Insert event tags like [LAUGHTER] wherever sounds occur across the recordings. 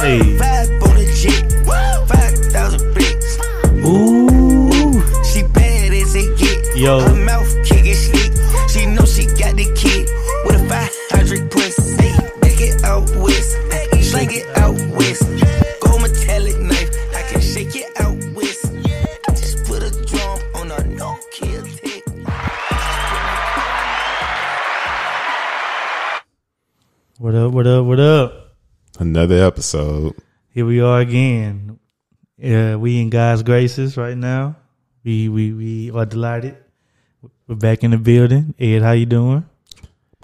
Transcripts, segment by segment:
Hey. Five on the jet. Five thousand bricks. Ooh. She bad as it get. Yo. Another episode. Here we are again. Yeah, we in God's graces right now. We we we are delighted. We're back in the building. Ed, how you doing?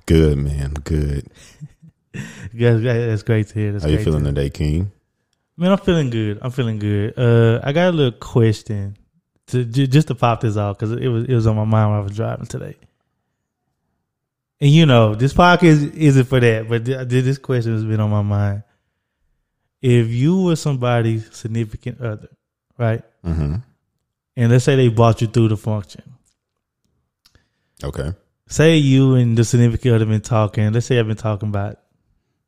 Good man. Good. [LAUGHS] Guys, that's great to hear. That's How you feeling to- today, King? Man, I'm feeling good. I'm feeling good. Uh, I got a little question to just to pop this off because it was it was on my mind when I was driving today. And you know, this podcast isn't for that, but this question has been on my mind. If you were somebody's significant other, right, Mm-hmm. and let's say they brought you through the function, Okay. say you and the significant other been talking. Let's say I've been talking about,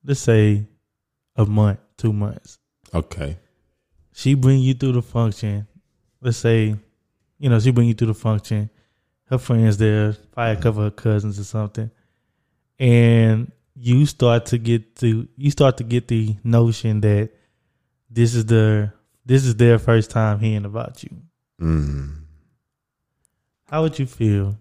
let's say, a month, two months. Okay. she bring you through the function. Let's say, you know, she bring you through the function. Her friends there, probably a couple of cousins or something, and you start to get to you start to get the notion that this is the this is their first time hearing about you. Mm. How would you feel?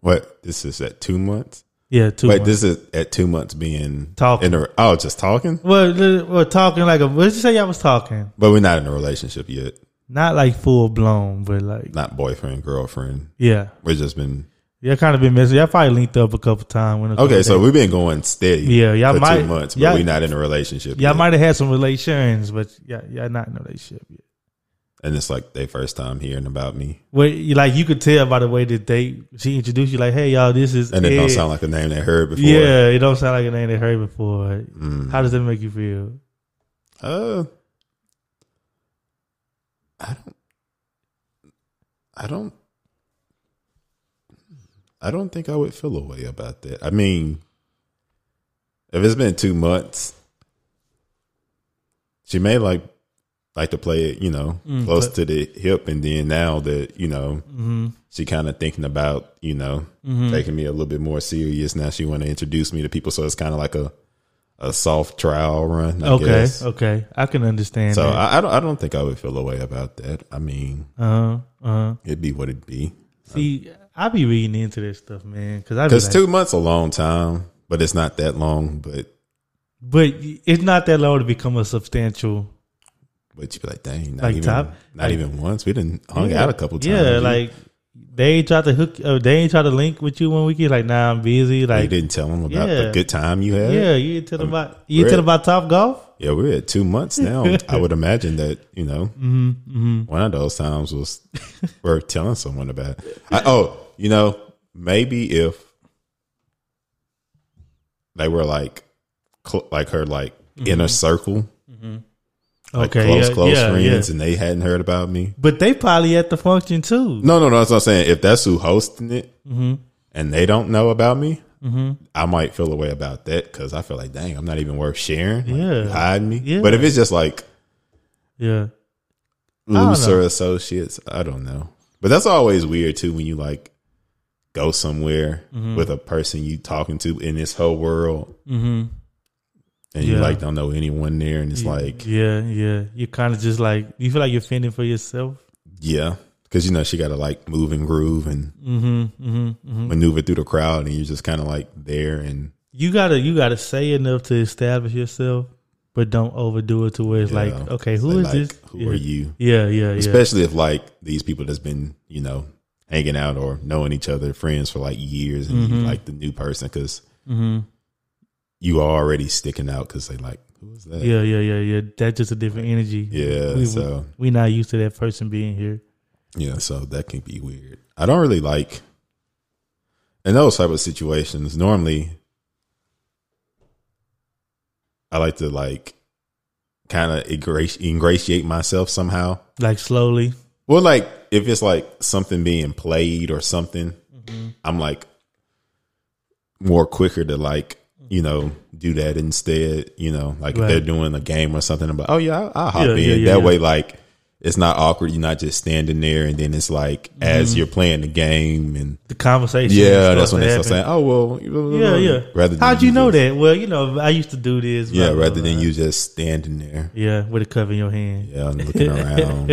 What? This is at two months. Yeah, two. Wait, months. this is at two months being Talking. In a, oh, just talking. well, well, talking like a. Let's just say y'all was talking, But we're not in a relationship yet. not like full blown, but like Not boyfriend, girlfriend. yeah, We've just been y'all kind of been messing. Y'all probably linked up a couple times. Okay. So days. we've been going steady. Yeah, y'all for might- two months, but we're not in a relationship. Y'all yet. might have had some relations, but yeah, y'all not in a relationship yet. and it's like their first time hearing about me, Well, you, like you could tell by the way that they she introduced you, like, "Hey, y'all, this is." and it don't sound like a name they heard before. Yeah, it don't sound like a name they heard before. Mm. How does that make you feel? Uh, I don't. I don't. I don't think I would feel a way about that. I mean, if it's been two months, she may like like to play it, you know, Mm, close but- to the hip, and then now that you know Mm-hmm. she kind of thinking about you know Mhm. taking me a little bit more serious. Now she want to introduce me to people, so it's kind of like a a soft trial run. I Okay, guess. okay, I can understand. So that. I, I don't. I don't think I would feel a way about that. I mean, uh huh, uh huh. it'd be what it'd be. See, I be reading into this stuff, man, because Because like, two months a long time, but it's not that long. But but it's not that long to become a substantial. but you be like, dang, not Like even top- not like- even once. We didn't hung Yeah. out a couple times. Yeah, You- like they ain't try to hook. Uh, they ain't try to link with you one weekend. Like, nah, I'm busy. Like you didn't tell them about Yeah. the good time you had. Yeah, you didn't tell them about you didn't tell them about Topgolf. yeah. We're at two months now. [LAUGHS] I would imagine that you know Mm-hmm, mm-hmm. one of those times was worth telling someone about. I, oh, you know, maybe if they were like, cl- like her, like inner circle, like Okay, close, yeah, close yeah, friends, yeah. and they hadn't heard about me. But they probably at the function too. No, no, no. That's what I'm saying. If that's who hosting it, Mm-hmm. and they don't know about me, Mm-hmm. I might feel a way about that because I feel like, dang, I'm not even worth sharing. Like, Yeah. hide me. Yeah. But if it's just like Yeah, looser associates, I don't know. But that's always weird too when you like go somewhere Mm-hmm. with a person you talking to in this whole world, mm-hmm. and you like don't know anyone there, and it's like, yeah, yeah. You kind of just like you feel like you're fending for yourself. yeah, because you know she got to like move and groove and Mm-hmm, mm-hmm, mm-hmm. maneuver through the crowd, and you're just kind of like there and. You gotta you gotta say enough to establish yourself, but don't overdo it to where it's like, okay, who Say, is like, this? Who yeah. are you? Yeah, yeah, yeah. Especially if like these people that's been you know hanging out or knowing each other, friends for like years, and you Mhm. like the new person because mm-hmm. you are already sticking out because they like who is that? Yeah, yeah, yeah, yeah. That's just a different energy. Yeah, we, so- we not used to that person being here. Yeah, so that can be weird. I don't really like in those type of situations. Normally, I like to like kind of ingrati- ingratiate myself somehow. Like slowly. Well, like if it's like something being played or something, Mm-hmm. I'm like more quicker to like you know, do that instead. You know, like Right. if they're doing a game or something, I'm like, oh yeah, I'll, I'll hop Yeah, in. yeah, yeah, that way, like it's not awkward. You're not just standing there, and then it's like Mm-hmm. as you're playing the game, and The conversation. yeah, that's when they start saying, oh well, Yeah, yeah. Rather, how'd you know just- that? Well, you know, I used to do this. Yeah, blah, blah, rather than blah. you just standing there, Yeah, with a cup in your hand. yeah, and looking [LAUGHS] around.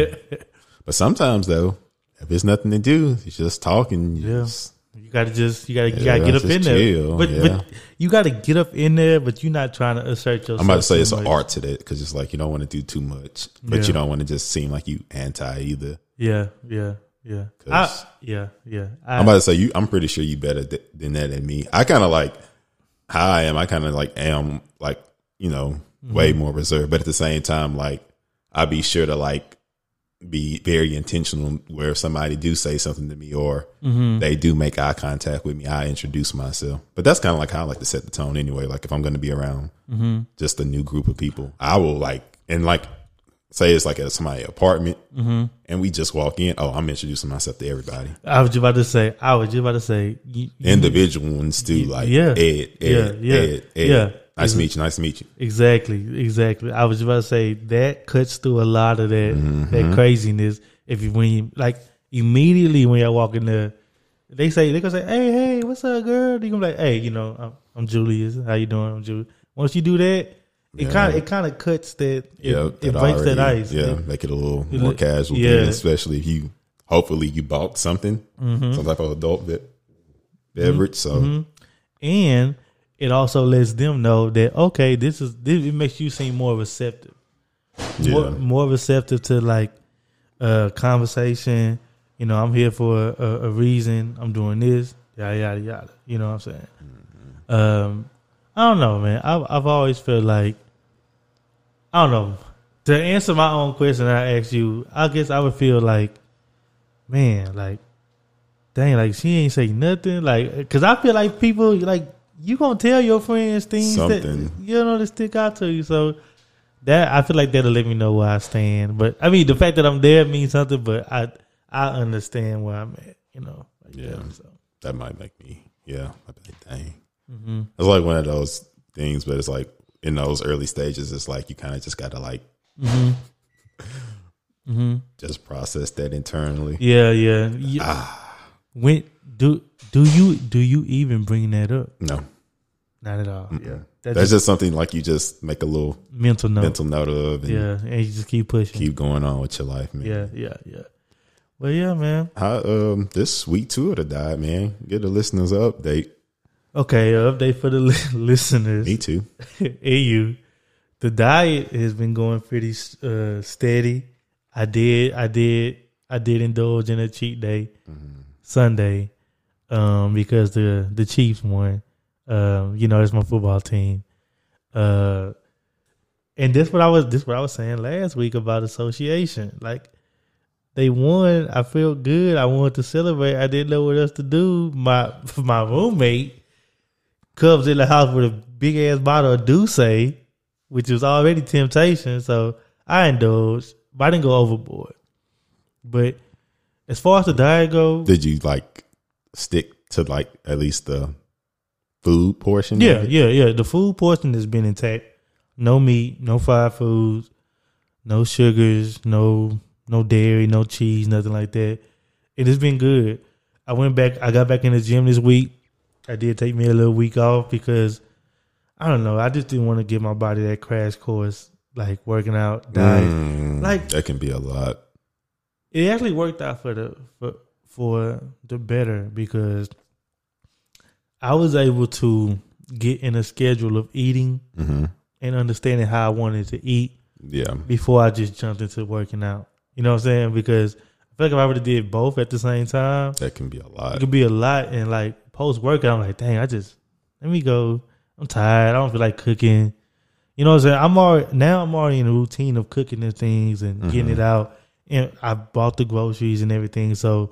But sometimes though, if it's nothing to do, it's just talking. you Yeah. just- You gotta just you gotta you Yeah, gotta get up in there. but, yeah. but you gotta get up in there, but you're not trying to assert yourself. I'm about to say it's an art to that because it's like you don't want to do too much, but Yeah. you don't want to just seem like you anti either. Yeah, yeah, yeah. I, yeah, yeah. I, I'm about to say you. I'm pretty sure you better th- than that than me. I kind of like how I am. I kind of like am like you know way Mm-hmm. more reserved, but at the same time, like I be sure to like be very intentional where if somebody do say something to me or Mm-hmm. they do make eye contact with me, I introduce myself. But that's kind of like how I like to set the tone anyway. Like if I'm going to be around Mm-hmm. just a new group of people, I will like and like say it's like at somebody's apartment Mm-hmm. and we just walk in. Oh, I'm introducing myself to everybody I was just about to say. I was just about to say. You, you- individual ones too, like Yeah. Ed, Ed, Yeah, yeah, Ed, Ed. yeah. Nice to meet you. Nice to meet you. Exactly, exactly. I was about to say that cuts through a lot of that Mm-hmm. that craziness. If you when you like immediately when y'all walk in there, they say they gonna say, "Hey, hey, what's up, girl?" You gonna be like, "Hey, you know, I'm, I'm Julius. How you doing? I'm Julius." Once you do that, it kind of it kind of cuts that. It, Yeah, it breaks that ice. Yeah, It- make it a little more casual. yeah. especially if you hopefully you bought something, Mm-hmm. some type of adult be- beverage. So and it also lets them know that okay, this is this, it makes you seem more receptive, more, Yeah. more receptive to like uh conversation. You know, I'm here for a, a reason. I'm doing this, yada yada yada. You know what I'm saying? Um, I don't know, man. I've I've always felt like I don't know. To answer my own question, I asked you. I guess I would feel like, man, like dang, like she ain't say nothing, like, because I feel like people like you gonna tell your friends things Something. that you know that stick out to you. So that I feel like that'll let me know where I stand. But I mean, the fact that I'm there means something. But I I understand where I'm at. You know, like Yeah. that, so. that might make me, yeah, I'd be like, dang. Mm-hmm. It's like one of those things, but it's like in those early stages, it's like you kind of just got to like [LAUGHS] just process that internally. Yeah, yeah. yeah. Ah. When do do you do you even bring that up? No, Not at all. Yeah, that's that's just just something like you just make a little mental note. mental note of and Yeah, and you just keep pushing. keep going on with your life, man. yeah, yeah, yeah. But yeah, man. How um this week two of the diet, man. Get the listeners update. Okay, update for the li- [LAUGHS] listeners. Me too. [LAUGHS] AU, the diet has been going pretty uh, steady. I did, I did, I did indulge in a cheat day Sunday, um, because the the Chiefs won. Um, you know, it's my football team. Uh, and this what I was this what I was saying last week about association. Like they won, I felt good. I wanted to celebrate. I didn't know what else to do. My [LAUGHS] my roommate comes in the house with a big ass bottle of D'ussé, which was already temptation. So I indulged, but I didn't go overboard. But as far as the diet goes, Did you like stick to like at least the food portion? of yeah, it? yeah, yeah. The food portion has been intact. No meat, no fried foods, no sugars, no no dairy, no cheese, nothing like that. It has been good. I went back. I got back in the gym this week. I did take me a little week off because I don't know. I just didn't want to give my body that crash course, like working out, diet. Mm, Like- that can be a lot. It actually worked out for the for, for the better because I was able to get in a schedule of eating hmm and understanding how I wanted to eat Yeah, before I just jumped into working out. You know what I'm saying? Because I feel like if I would have did both at the same time, that can be a lot. it could be a lot. And like post workout, I'm like, dang, I just let me go. I'm tired. I don't feel like cooking. You know what I'm saying? I'm already now. I'm already in a routine of cooking and things and getting it out. And I bought the groceries and everything. So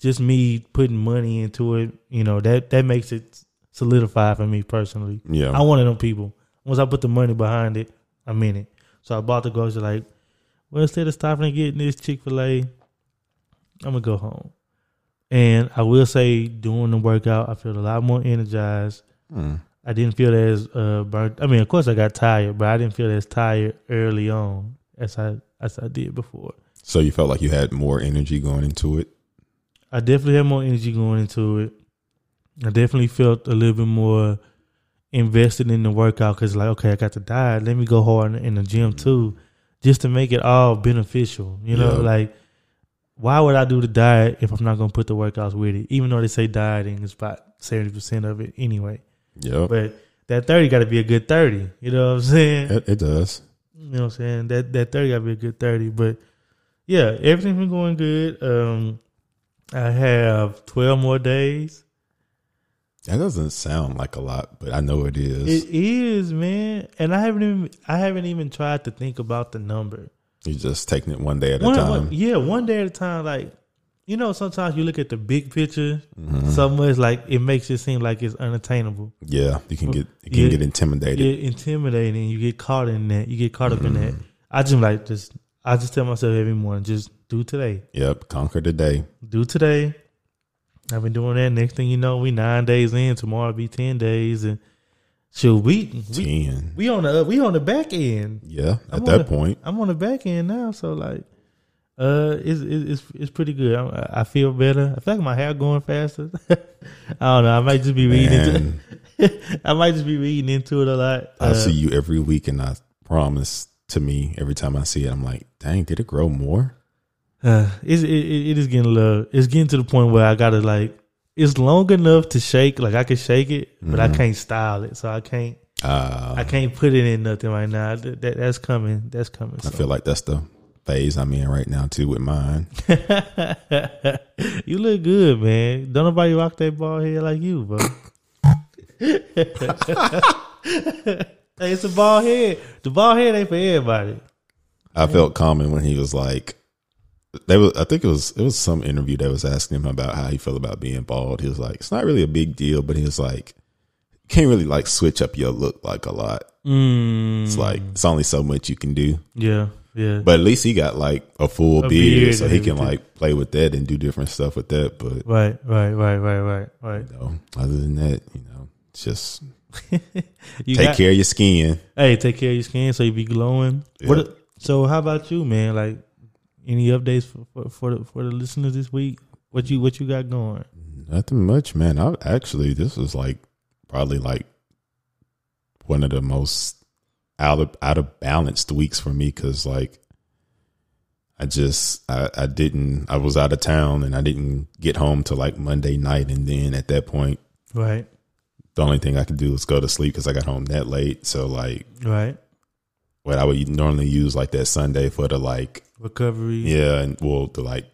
just me putting money into it, you know, that that makes it solidify for me personally. Yeah, one of them people. Once I put the money behind it, I'm in it. So I bought the groceries like, well, instead of stopping and getting this Chick fil A, I'm gonna go home. And I will say, doing the workout, I feel a lot more energized. Mm. I didn't feel as uh burnt. I mean, of course, I got tired, but I didn't feel as tired early on as I as I did before. So you felt like you had more energy going into it. I definitely had more energy going into it. I definitely felt a little bit more invested in the workout because, like, okay, I got to diet. Let me go hard in, the gym mm-hmm. too, just to make it all beneficial. You know, Yeah. like, why would I do the diet if I'm not going to put the workouts with it? Even though they say dieting is about seventy percent of it anyway. Yeah. But that thirty got to be a good thirty. You know what I'm saying? it, it does. You know what I'm saying? That that thirty gotta be a good thirty. But yeah, everything's been going good. Um I have twelve more days. That doesn't sound like a lot, but I know it is. It is, man. And I haven't even I haven't even tried to think about the number. You're just taking it one day at a time. one- yeah, one day at a time. Like, you know, sometimes you look at the big picture Mm-hmm. so much like it makes it seem like it's unattainable. Yeah, you can get you can Yeah. get intimidated. Get intimidating, you get caught in that, you get caught up in that. Mm-hmm. I just like just I just tell myself every morning, just do today. Yep, conquer today. do today. I've been doing that. Next thing you know, we nine days in. Tomorrow be ten days, and shoot, we we, Ten. we on the we on the back end. Yeah, I'm at that the- point, I'm on the back end now, so like, uh, it's it's it's, pretty good. I, I feel better. I feel like my hair going faster. [LAUGHS] I don't know. I might just be reading. [LAUGHS] I might just be reading into it a lot. I Uh, see you every week, and I promise to me every time I see it, I'm like, dang, did it grow more? Uh, it, it it is getting a little. It's getting to the point where I gotta like. It's long enough to shake. Like I can shake it, but I can't style it. So I can't. Uh, I can't put it in nothing right now. That, that- that's coming. That's coming. I feel like that's the phase I'm in right now too with mine. [LAUGHS] you look good, man. Don't nobody rock that ball head like you, bro. [LAUGHS] [LAUGHS] hey, it's a ball head. The ball head ain't for everybody. I felt Common when he was like, they was. I think it was it was some interview that was asking him about how he felt about being bald. He was like, it's not really a big deal, but he was like, you can't really like switch up your look like a lot. Mm, It's like it's only so much you can do. yeah, yeah. But at least he got like a full A beard, beard so he can like play with that and do different stuff with that. But right, right, right, right, right, right. you know, other than that, you know, it's just [LAUGHS] take got- care of your skin. Hey, take care of your skin so you be glowing. Yeah. What? So how about you, man? Like any updates for for for the, for the listeners this week? What you what you got going? Nothing much, man. I actually this was like probably like one of the most out of out of balanced weeks for me because like I just I, I didn't I was out of town and I didn't get home till like Monday night and then at that point Right, the only thing I could do was go to sleep because I got home that late. So like right. what I would normally use like that Sunday for the like Recovery. yeah and well the like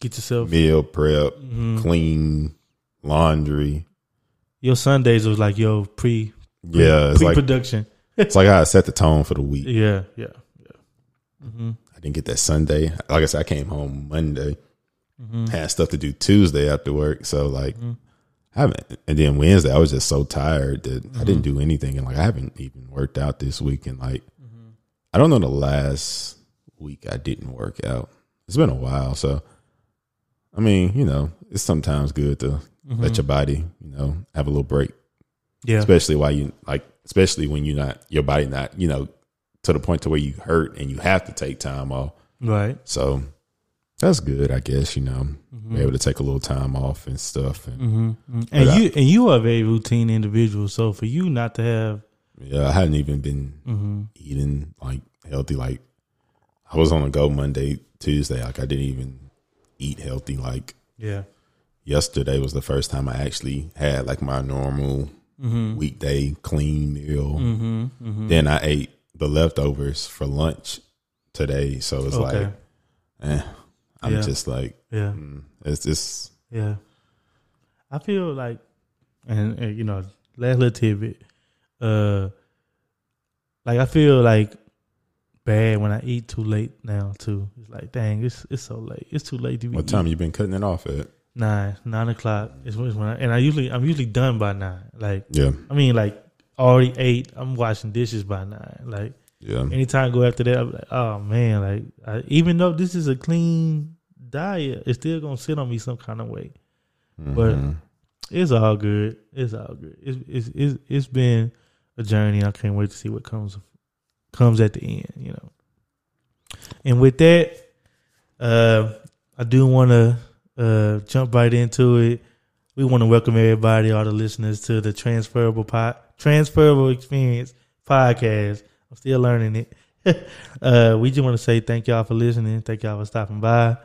Get yourself. meal prep, Mhm. clean laundry. Your Sundays was like your pre Yeah, it's pre like production. [LAUGHS] it's like I set the tone for the week. yeah, yeah, yeah. Mm-hmm. I didn't get that Sunday. Like I said, I came home Monday, hmm had stuff to do Tuesday after work. So like, Mhm. I haven't. And then Wednesday, I was just so tired that I Mm-hmm. didn't do anything. And like, I haven't even worked out this week. And like, Mm-hmm. I don't know the last week I didn't work out. It's been a while. So, I mean, you know, it's sometimes good to let your body, you know, have a little break, Yeah, especially while you like, especially when you're not your body not, you know, to the point to where you hurt and you have to take time off. right. So that's good, I guess. You know, Mm-hmm. be able to take a little time off and stuff. And hmm And But I- you and you are a very routine individual. So for you not to have, yeah, I hadn't even been hmm eating like healthy. Like I was on a go Monday, Tuesday. Like I didn't even eat healthy. Like yeah, yesterday was the first time I actually had like my normal hmm weekday clean meal. hmm hmm Then I ate the leftovers for lunch today. So it's Okay. like, eh, I'm Yeah. just like, yeah. mm, it's just Yeah, I feel like, and, and you know, last little tidbit, uh, like I feel like bad when I eat too late now too. It's like, dang, it's it's so late. It's too late to be. what time you been cutting it off at? Nine, nine o'clock is when I, and I usually I'm usually done by nine. Like Yeah, I mean, like already eight. I'm washing dishes by nine. Like yeah. anytime I go after that, I'm like, oh man, like I, even though this is a clean diet, it's still gonna sit on me some kind of way. But Mhm. It's all good. It's all good. It's it's it's, it's been a journey. I can't wait to see what comes comes at the end. You know. And with that, uh, I do want to uh, jump right into it. We want to welcome everybody, all the listeners, to the transferable pod, transferable experience podcast. I'm still learning it. [LAUGHS] uh, we just want to say thank y'all for listening. Thank y'all for stopping by.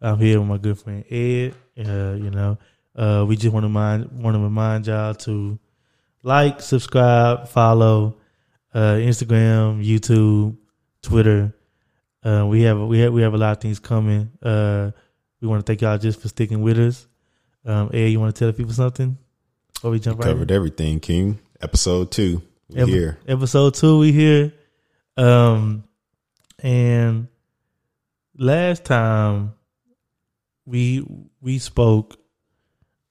I'm here with my good friend Ed. Uh, you know, uh, we just want to mind want to remind y'all to like, subscribe, follow uh, Instagram, YouTube, Twitter. Uh, we have we have we have a lot of things coming. Uh, we want to thank y'all just for sticking with us. Um, Ed, you want to tell the people something before we jump right? in? Covered everything, King. Episode two. We here. Episode two, we here. Um, and last time we we spoke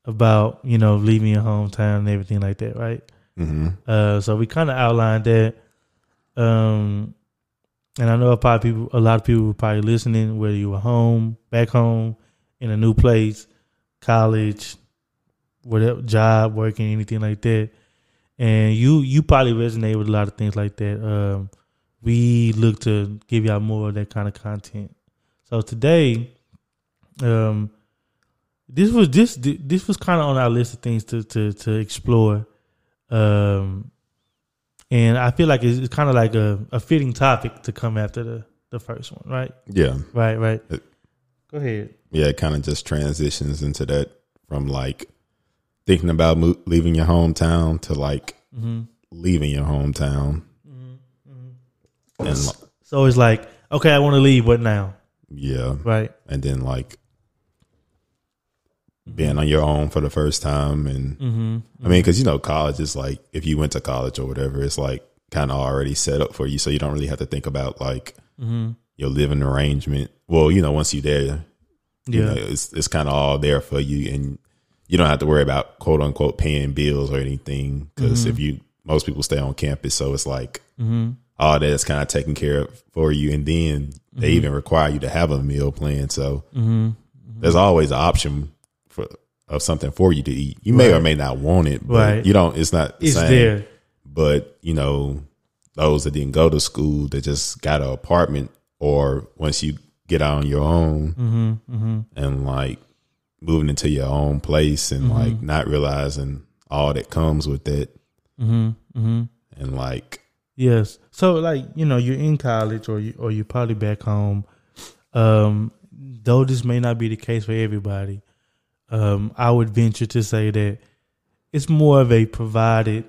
about you know leaving your hometown and everything like that, right? hmm Uh, so we kind of outlined that. Um, and I know a lot of people, a lot of people were probably listening, whether you were home, back home, in a new place, college, whatever, job, working, anything like that. And you, you probably resonate with a lot of things like that. Um, we look to give y'all more of that kind of content. So today, um, this was this this was kind of on our list of things to to to explore. Um, and I feel like it's, it's kind of like a, a fitting topic to come after the, the first one, right? Yeah. Right, right. Uh, Go ahead. Yeah. It kind of just transitions into that from like thinking about mo- leaving your hometown to like hmm leaving your hometown. And li- So it's like, okay, I want to leave. What now? yeah. Right. And then like being on your own for the first time. And Mm-hmm. I mean, cause you know, college is like, if you went to college or whatever, it's like kind of already set up for you. So you don't really have to think about like Mm-hmm. your living arrangement. Well, you know, once you're there, you Yeah. know, it's it's kind of all there for you, and you don't have to worry about quote unquote paying bills or anything. Because if you most people stay on campus, so it's like Mm-hmm. all that is kind of taken care of for you, and then they even require you to have a meal plan. So Mm-hmm. there's always an option for of something for you to eat. You may or may not want it, but Right. you don't. It's not the It's same. there. But you know, those that didn't go to school that just got an apartment, or once you get out on your own Mm-hmm. Mm-hmm. and like moving into your own place and Mm-hmm. like not realizing all that comes with it, Mm-hmm. Mm-hmm. and like Yes. So like, you know, you're in college or you or you're probably back home. Um, though this may not be the case for everybody, um, I would venture to say that it's more of a provided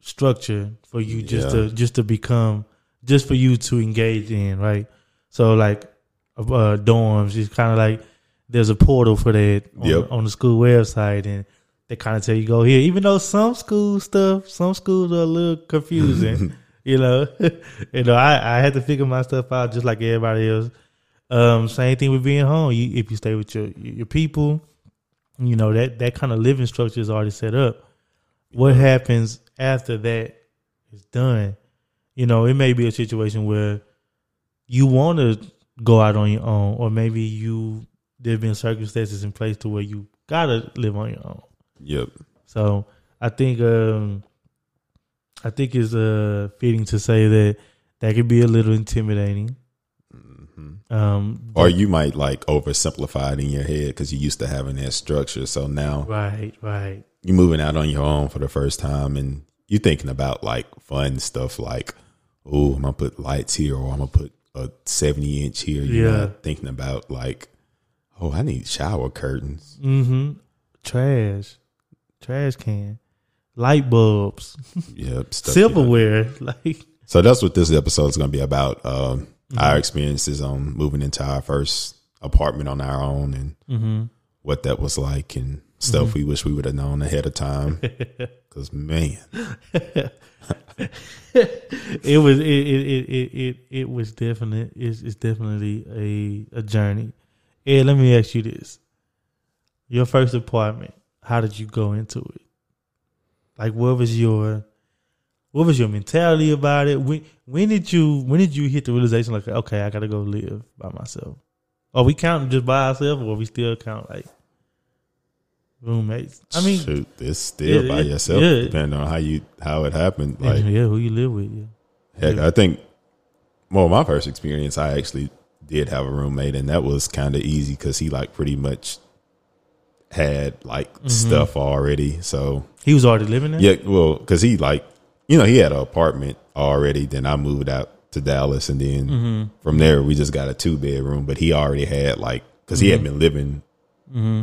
structure for you just Yeah. to just to become just for you to engage in, right? So like uh dorms, it's kinda like there's a portal for that on, Yep. on the school website and they kind of tell you go here, even though some school stuff, some schools are a little confusing. [LAUGHS] [LAUGHS] you know, [LAUGHS] you know, I, I had to figure my stuff out just like everybody else. Um, same thing with being home. You, if you stay with your your people, you know that that kind of living structure is already set up. What happens after that is done? You know, it may be a situation where you want to go out on your own, or maybe you there have been circumstances in place to where you gotta live on your own. yep, So I think um I think it's uh fitting to say that that could be a little intimidating. Um or you might like oversimplify it in your head because you used to having that structure. So now right, right. you're moving out on your own for the first time and you're thinking about like fun stuff like, oh, I'm gonna put lights here or I'm gonna put a 70 inch here. You're Yeah. thinking about like, oh, I need shower curtains. Mm-hmm. Trash. Trash can. Light bulbs. Yep. stuff you know. silverware. [LAUGHS] Like So that's what this episode is going to be about. Um, Mm-hmm. Our experiences on moving into our first apartment on our own and mm-hmm. what that was like and stuff we wish we would have known ahead of time. [LAUGHS] Because, man, [LAUGHS] it was it it it it, it, it was definite it's, it's definitely a a journey. Ed, let me ask you this. Your first apartment, how did you go into it? Like what was your what was your mentality about it? When when did you when did you hit the realization like okay, I gotta go live by myself? Are we counting just by ourselves or we still count like roommates. I mean, shoot, it's still Yeah, by yourself, yeah. depending on how you how it happened. Like yeah, who you live with? Yeah. heck, I think. Well, my first experience, I actually did have a roommate, and that was kind of easy because he like pretty much had like Mm-hmm. stuff already. So He was already living there. yeah, well, because he like you know he had an apartment already. Then I moved out to Dallas, and then Mm-hmm. from there we just got a two bedroom. But he already had like because he had Mm-hmm. been living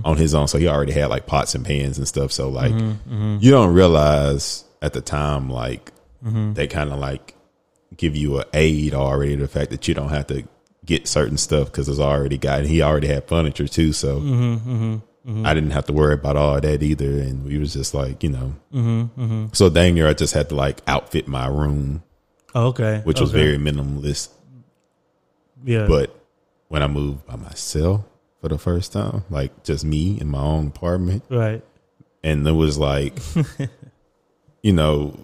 on his own, so he already had like pots and pans and stuff. So like Mm-hmm. you don't realize at the time like Mm-hmm. they kind of like give you a aid already. The fact that you don't have to get certain stuff because it's already got. He already had furniture too, so. Mm-hmm, I didn't have to worry about all that either, and we was just like, you know, Mm-hmm, so dang near I just had to like outfit my room, Oh, okay. which was very minimalist. yeah. But when I moved by myself for the first time, like just me in my own apartment, right. and it was like, [LAUGHS] you know,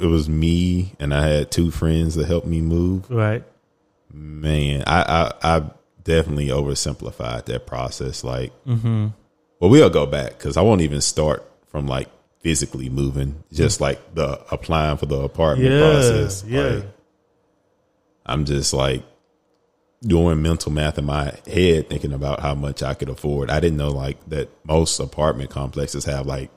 it was me and I had two friends that helped me move. Right. Man, I I, I definitely oversimplified that process. Like, Mm-hmm. well, we'll go back because I won't even start from like physically moving, just like the applying for the apartment Yeah. process. Yeah. Like, I'm just like doing mental math in my head, thinking about how much I could afford. I didn't know like that most apartment complexes have like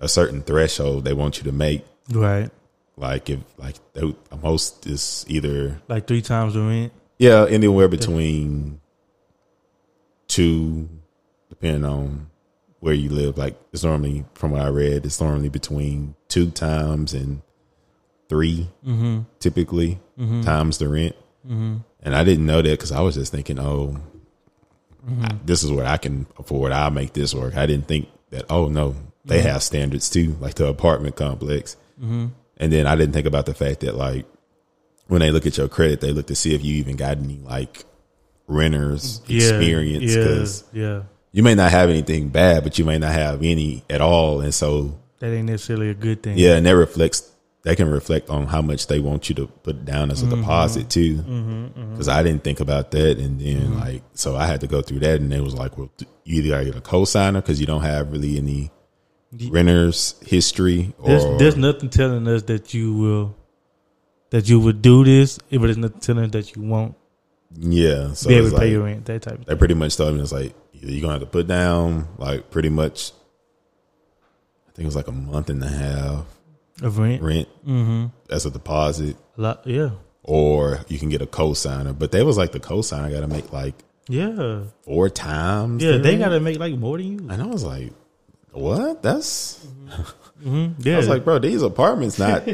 a certain threshold they want you to make. Right. Like if like they, most is either Like three times the rent. yeah anywhere between two, depending on where you live. Like it's normally from what I read, it's normally between two times and 3 Mm-hmm. typically mm-hmm. times the rent. Mm-hmm. And I didn't know that because I was just thinking, oh, mm-hmm. I- this is what I can afford. I'll make this work. I didn't think that. Oh no, they have standards too, like the apartment complex. Mm-hmm. And then I didn't think about the fact that like when they look at your credit, they look to see if you even got any like renters experience Yeah. because Yeah. you may not have anything bad, but you may not have any at all. And so That ain't necessarily a good thing. yeah, and that reflects. They can reflect on how much they want you to put down as a mm-hmm. deposit too. Mm-hmm, because I didn't think about that, and then like so I had to go through that, and it was like, well, you either gotta get a cosigner because you don't have really any renters history, or There's, there's nothing telling us that you will, that you would do this, but there's nothing telling us that you won't yeah, so be able to pay your rent. That type of they pretty much told me it's like either you're gonna have to put down like pretty much. I think it was like a month and a half of rent. rent mm-hmm. as a deposit, A lot. Yeah. or you can get a cosigner. But they was like the cosigner got to make like Yeah. four times. Yeah. the They got to make like more than you. And I was like, what? That's. Mm-hmm. Mm-hmm. [LAUGHS] Yeah. I was like, bro, these apartments not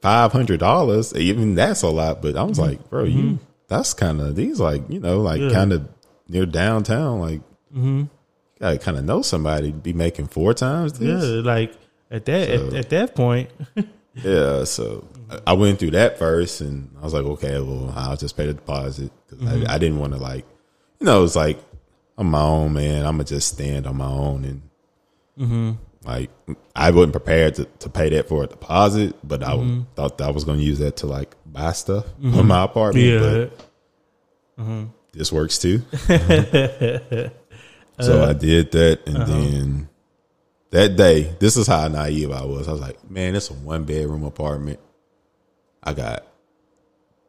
five hundred dollars. Even that's a lot. But I was mm-hmm. like, bro, you that's kind of these like you know like Yeah. kind of near downtown. Like, you gotta kind of know somebody to be making four times This. yeah. Like at that, at, So- at that point, [LAUGHS] Yeah. So I- I went through that first, and I was like, okay, well, I'll just pay the deposit because I, I didn't want to like, you know, it's like I'm my own man. I'm gonna just stand on my own and. mm-hmm. Like I wasn't prepared to, to pay that for a deposit, but I mm-hmm. thought that I was going to use that to like buy stuff for mm-hmm. my apartment. yeah. But mm-hmm. this works too. [LAUGHS] so uh, I did that, and uh-huh. then that day, this is how naive I was. I was like, "Man, it's a one bedroom apartment. I got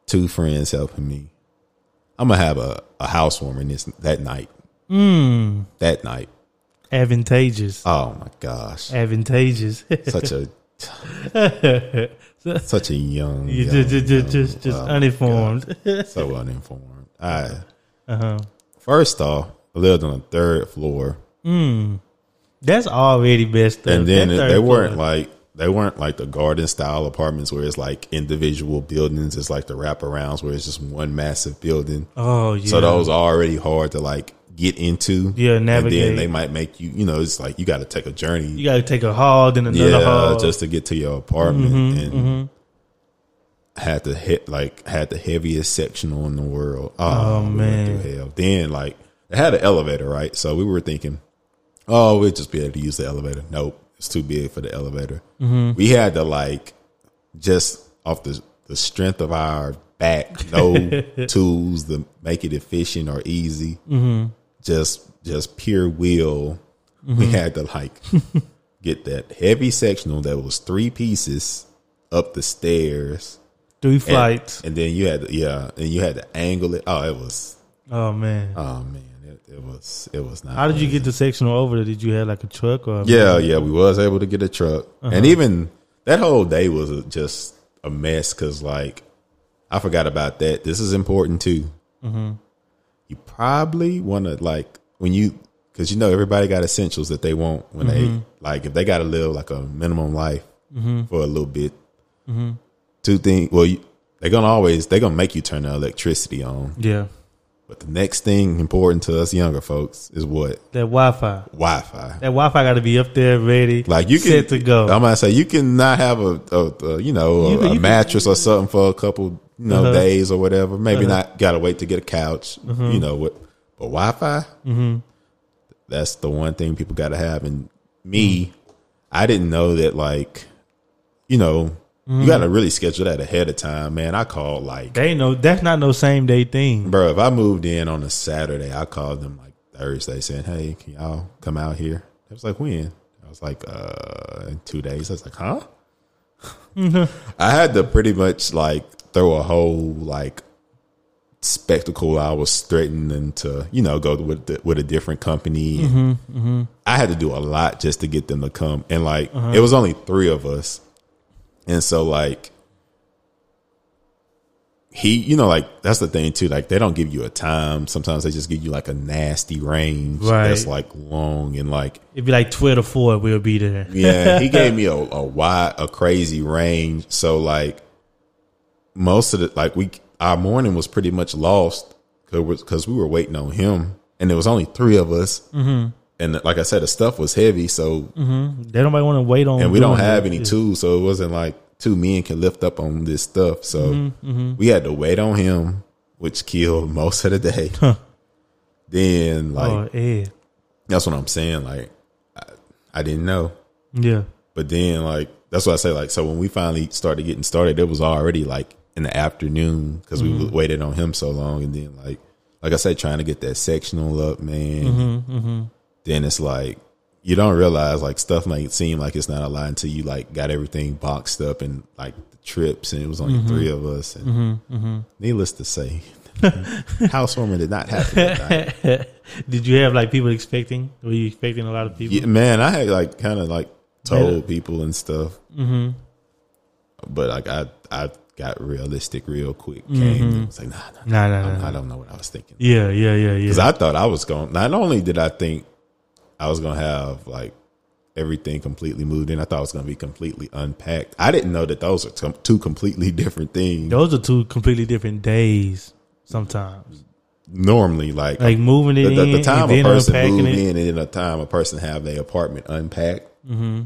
two friends helping me. I'm gonna have a, a housewarming this that night. That night. Advantageous. Oh my gosh, Advantageous. such a [LAUGHS] [LAUGHS] such a young, You young, just, just, young- just, just, just oh, uninformed. so uninformed. I [LAUGHS] Uh-huh. first off, I lived on the third floor, Mm. That's already best. Up. and then That they weren't floor. like they weren't like the garden style apartments where it's like individual buildings. It's like the wraparounds where it's just one massive building. Oh yeah. So those are already hard to like get into. Yeah, And navigate. then they might make you, you know, it's like you got to take a journey. you got to take a hall, then another yeah, hall. just to get to your apartment, Mm-hmm, and had to hit like had the heaviest sectional in the world. Oh, Oh, we man. through hell. Then like it had an elevator, right? So we were thinking, oh, we'll just be able to use the elevator. Nope, it's too big for the elevator. Mm-hmm. We had to like just off the the strength of our back, no [LAUGHS] tools to make it efficient or easy. Mm-hmm. Just just pure will. Mm-hmm. We had to like [LAUGHS] get that heavy sectional that was three pieces up the stairs. Three flights. And, then you had to, yeah, and you had to angle it. Oh, it was oh man. oh man, it, it was it was not. How did you get the sectional over there? Did you have like a truck or? Yeah, yeah, we was able to get a truck, Uh-huh. and even that whole day was just a mess because like I forgot about that. This is important too. Mm-hmm. You probably want to like when you because you know everybody got essentials that they want when Mm-hmm. they like if they got to live like a minimum life for a little bit. Mm-hmm. Two things. Well, you, they're gonna always they're gonna make you turn the electricity on. Yeah. But the next thing important to us younger folks is what That Wi-Fi. Wi-Fi. That Wi-Fi got to be up there, ready, Like you can, set to go. I'm gonna say you cannot have a, a, a you know a, You a you can- mattress or something for a couple you know Uh-huh. days or whatever. Maybe Uh-huh. not gotta wait to get a couch. You know what? But Wi-Fi, Mm-hmm. that's the one thing people gotta have. And me, I didn't know that. Like, you know, Mm-hmm. you gotta really schedule that ahead of time. Man, I called like, they ain't no. That's not no same day thing. bro. If I moved in on a Saturday, I called them like Thursday saying, "Hey, can y'all come out here?" It was like when. I was like, uh, in two days. I was like, huh? I had to pretty much like throw a whole like spectacle. I was threatening to, you know, go with the, with a different company. And I had to do a lot just to get them to come. And like, uh-huh. it was only three of us, and so like. He, you know, like that's the thing too. Like they don't give you a time. Sometimes they just give you like a nasty range Right. that's like long and like It'd be like twelve to four. We'll be there. [LAUGHS] yeah, he gave me [LAUGHS] a, a wide, a crazy range. So like most of the like we our morning was pretty much lost because we were waiting on him, and there was only three of us. Mm-hmm. And like I said, the stuff was heavy, so They don't want to wait on. and we don't have any tools, so it wasn't like two men can lift up on this stuff. So Mm-hmm, we had to wait on him, which killed [LAUGHS] most of the day. [LAUGHS] Then like Oh, yeah, that's what I'm saying. Like I, I didn't know. yeah. But then, like, that's what I say. Like, so when we finally started getting started, it was already like in the afternoon because we Mm-hmm. waited on him so long. And then, like, like I said, trying to get that sectional up, man. Mm-hmm, Then it's like you don't realize like stuff might seem like it's not a lot until you like got everything boxed up and like the trips, and it was only Mm-hmm. three of us. And needless to say, [LAUGHS] housewarming did not happen. [LAUGHS] Did you have like people expecting? Were you expecting a lot of people? Yeah, man, I had like kind of like told people and stuff, mm-hmm. but like I I got realistic real quick. Came and was like, nah, nah, Nah, nah, nah, nah, I don't know what I was thinking Yeah, yeah, yeah, yeah. because I thought I was going. Not only did I think I was gonna have like everything completely moved in, I thought it was gonna be completely unpacked. I didn't know that those are t- two completely [LAUGHS] different things. Those are two completely different days. Sometimes, Normally, like, like moving it the, the, in the time and a person moved it. in and then the time a person have their apartment unpacked, Mm-hmm.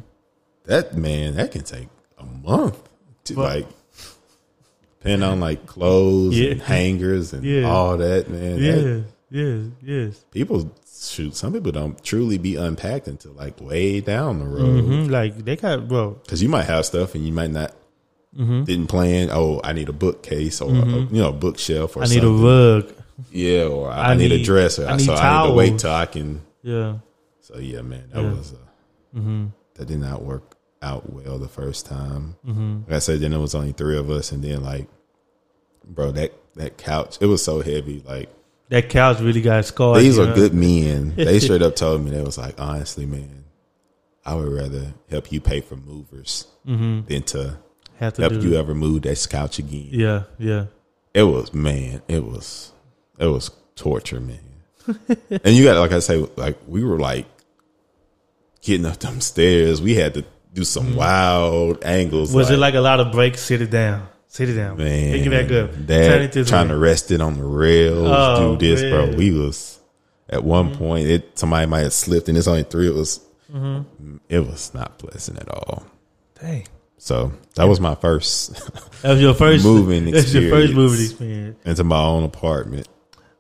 that man, that can take a month to But- like depending on like clothes Yeah. and hangers and Yeah. all that, man. that- yes, yes. people shoot. Some people don't truly be unpacked until like way down the road hmm Like they got bro. because you might have stuff and you might not Mm-hmm. didn't plan. Oh, I need a bookcase or a, you know a bookshelf or something. I need a rug. yeah, or I, I need, a dresser. I need so I need to wait towels. till I can. Yeah, So yeah, man, that Yeah. Mm-hmm. was uh, that did not work out well the first time. Like I said, then it was only three of us, and then like, bro, that that couch, it was so heavy. Like that couch really got scarred. these are know? good men. [LAUGHS] They straight up told me they was like, honestly, man, I would rather help you pay for movers than to Have to help you it. ever move that couch again. Yeah, yeah. It was man, it was it was torture, man. [LAUGHS] and you got like I say, like we were like getting up them stairs. We had to do some wild angles. Mm-hmm. Was it like a lot of breaks? Sit it down. Sit it down. man? Pick it back up. Turn Dad it to trying to rest it on the rails. Oh, do this, bro. We was at one Mm-hmm. point. It somebody might have slipped, and it's only three of us. Mm-hmm. It was not pleasant at all. Dang. So that was my first [LAUGHS] That was your first Moving [LAUGHS] That's your first moving experience. into my own apartment.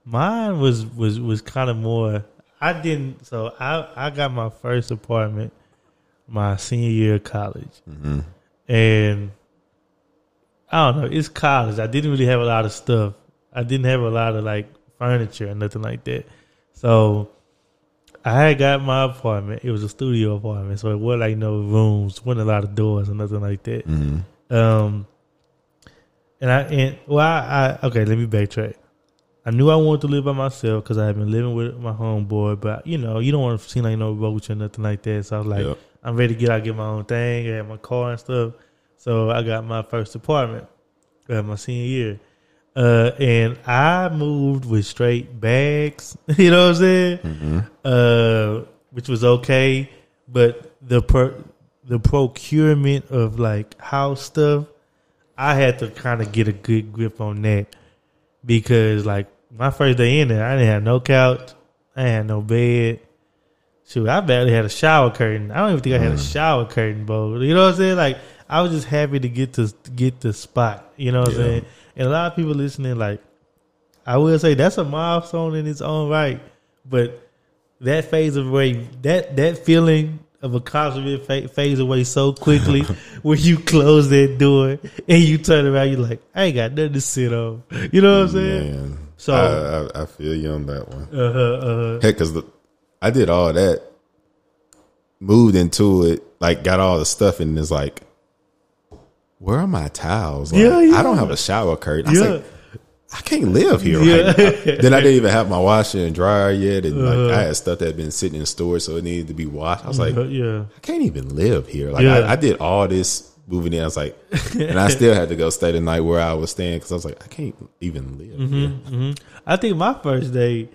Mine was was was kind of more. I didn't. So I I got my first apartment my senior year of college, and I don't know. It's college. I didn't really have a lot of stuff. I didn't have a lot of like furniture and nothing like that. So I had got my apartment. It was a studio apartment, so it wasn't like no rooms, wasn't a lot of doors or nothing like that. Mm-hmm. Um, and I and well, I, I okay. Let me backtrack. I knew I wanted to live by myself because I had been living with my homeboy, but you know, you don't want to seem like no roach or nothing like that. So I was like, Yep. I'm ready to get out, get my own thing, I had my car and stuff. So I got my first apartment, uh, my senior year, uh, and I moved with straight bags. [LAUGHS] You know what I'm saying? Mm-hmm. uh, which was okay, but the per, the procurement of like house stuff, I had to kind of get a good grip on that because like my first day in there, I didn't have no couch, I had no bed. Shoot, I barely had a shower curtain. I don't even think I had a shower curtain, bro. You know what I'm saying? Like I was just happy to get to get the spot. You know what I'm saying? And a lot of people listening, like I will say that's a milestone in its own right. But that phase of away, that that feeling of accomplishment fa- fades away so quickly [LAUGHS] when you close that door and you turn around, you're like, I ain't got nothing to sit on. You know what I'm saying? Man, So- I, I, I feel you on that one. Uh huh. Uh Heck, because I did all that, moved into it, like got all the stuff, and it's like, where are my towels? Like, Yeah, yeah. I don't have a shower curtain. I was Yeah. like, I can't live here Yeah. right now. [LAUGHS] then I didn't even have my washer and dryer yet, and Uh-huh. like I had stuff that had been sitting in storage, so it needed to be washed. I was like. Yeah. I can't even live here. Like Yeah. I, I did all this moving in. I was like, and I [LAUGHS] still had to go stay the night where I was staying because I was like, I can't even live Mm-hmm. here. I think my first day,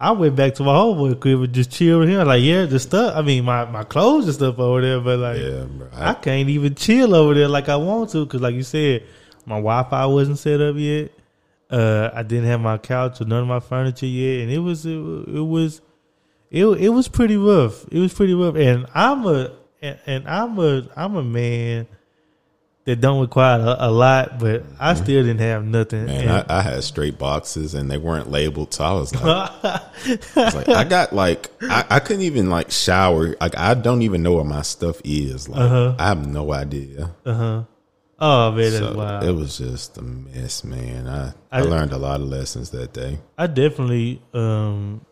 I went back to my homeboy crib and just chill with him. Like, yeah, the stuff. I mean, my, my clothes and stuff over there, but like, Yeah, bro. I I, can't even chill over there like I want to because, like you said, my Wi Fi wasn't set up yet. Uh, I didn't have my couch or none of my furniture yet, and it was it, it was it it was pretty rough. It was pretty rough, and I'm a and, and I'm a I'm a man that don't require a, a lot, but I still didn't have nothing. man, And- I, I had straight boxes and they weren't labeled, so I was [LAUGHS] like, I, was like, I got like, I, I couldn't even like shower. Like, I don't even know where my stuff is. Like, Uh-huh. I have no idea. uh huh. Oh man, that's So wild. it was just a mess, man. I, I I- learned a lot of lessons that day. I definitely, um,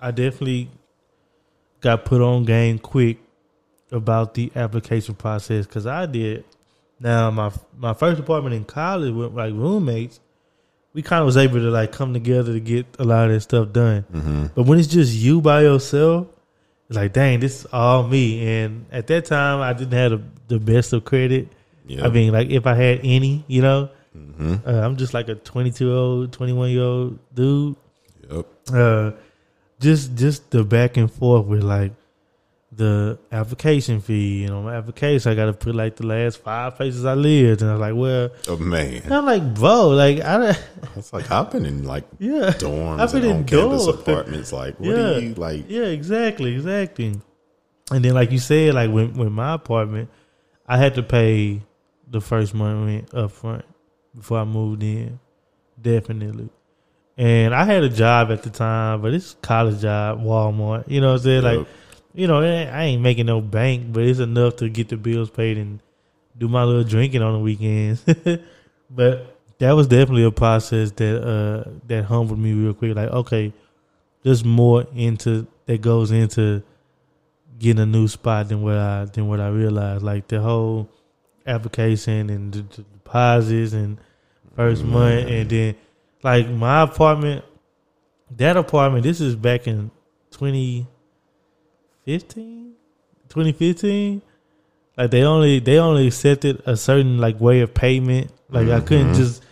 I definitely got put on game quick about the application process because I did. Now my my first apartment in college with like roommates, we kind of was able to like come together to get a lot of that stuff done. Mm-hmm. But when it's just you by yourself, it's like, dang, this is all me. And at that time, I didn't have the, the best of credit. Yeah. I mean, like if I had any, you know, hmm uh, I'm just like a 22 year old, 21 year old dude Yep. uh just just the back and forth with like the application fee. You know, my application I gotta put like the last five places I lived, and I was like, well, Oh man, I'm like, bro, like I don't, [LAUGHS] it's like I've been in like yeah, dorms I've been in campus dorms. apartments. Like, what Yeah. do you like? yeah, exactly, exactly. And then like you said, like when with my apartment, I had to pay the first month rent up front before I moved in, definitely. And I had a job at the time, but it's a college job, Walmart. You know what I'm saying? Like Yep. You know, I ain't making no bank, but it's enough to get the bills paid and do my little drinking on the weekends. [LAUGHS] but that was definitely a process that uh that humbled me real quick. Like, okay, there's more into that goes into getting a new spot than what I than what I realized. Like the whole application and the, the deposits and 1st month, and then like my apartment, that apartment. This is back in twenty 15 2015 like they only they only accepted a certain like way of payment like i couldn't Mhm. just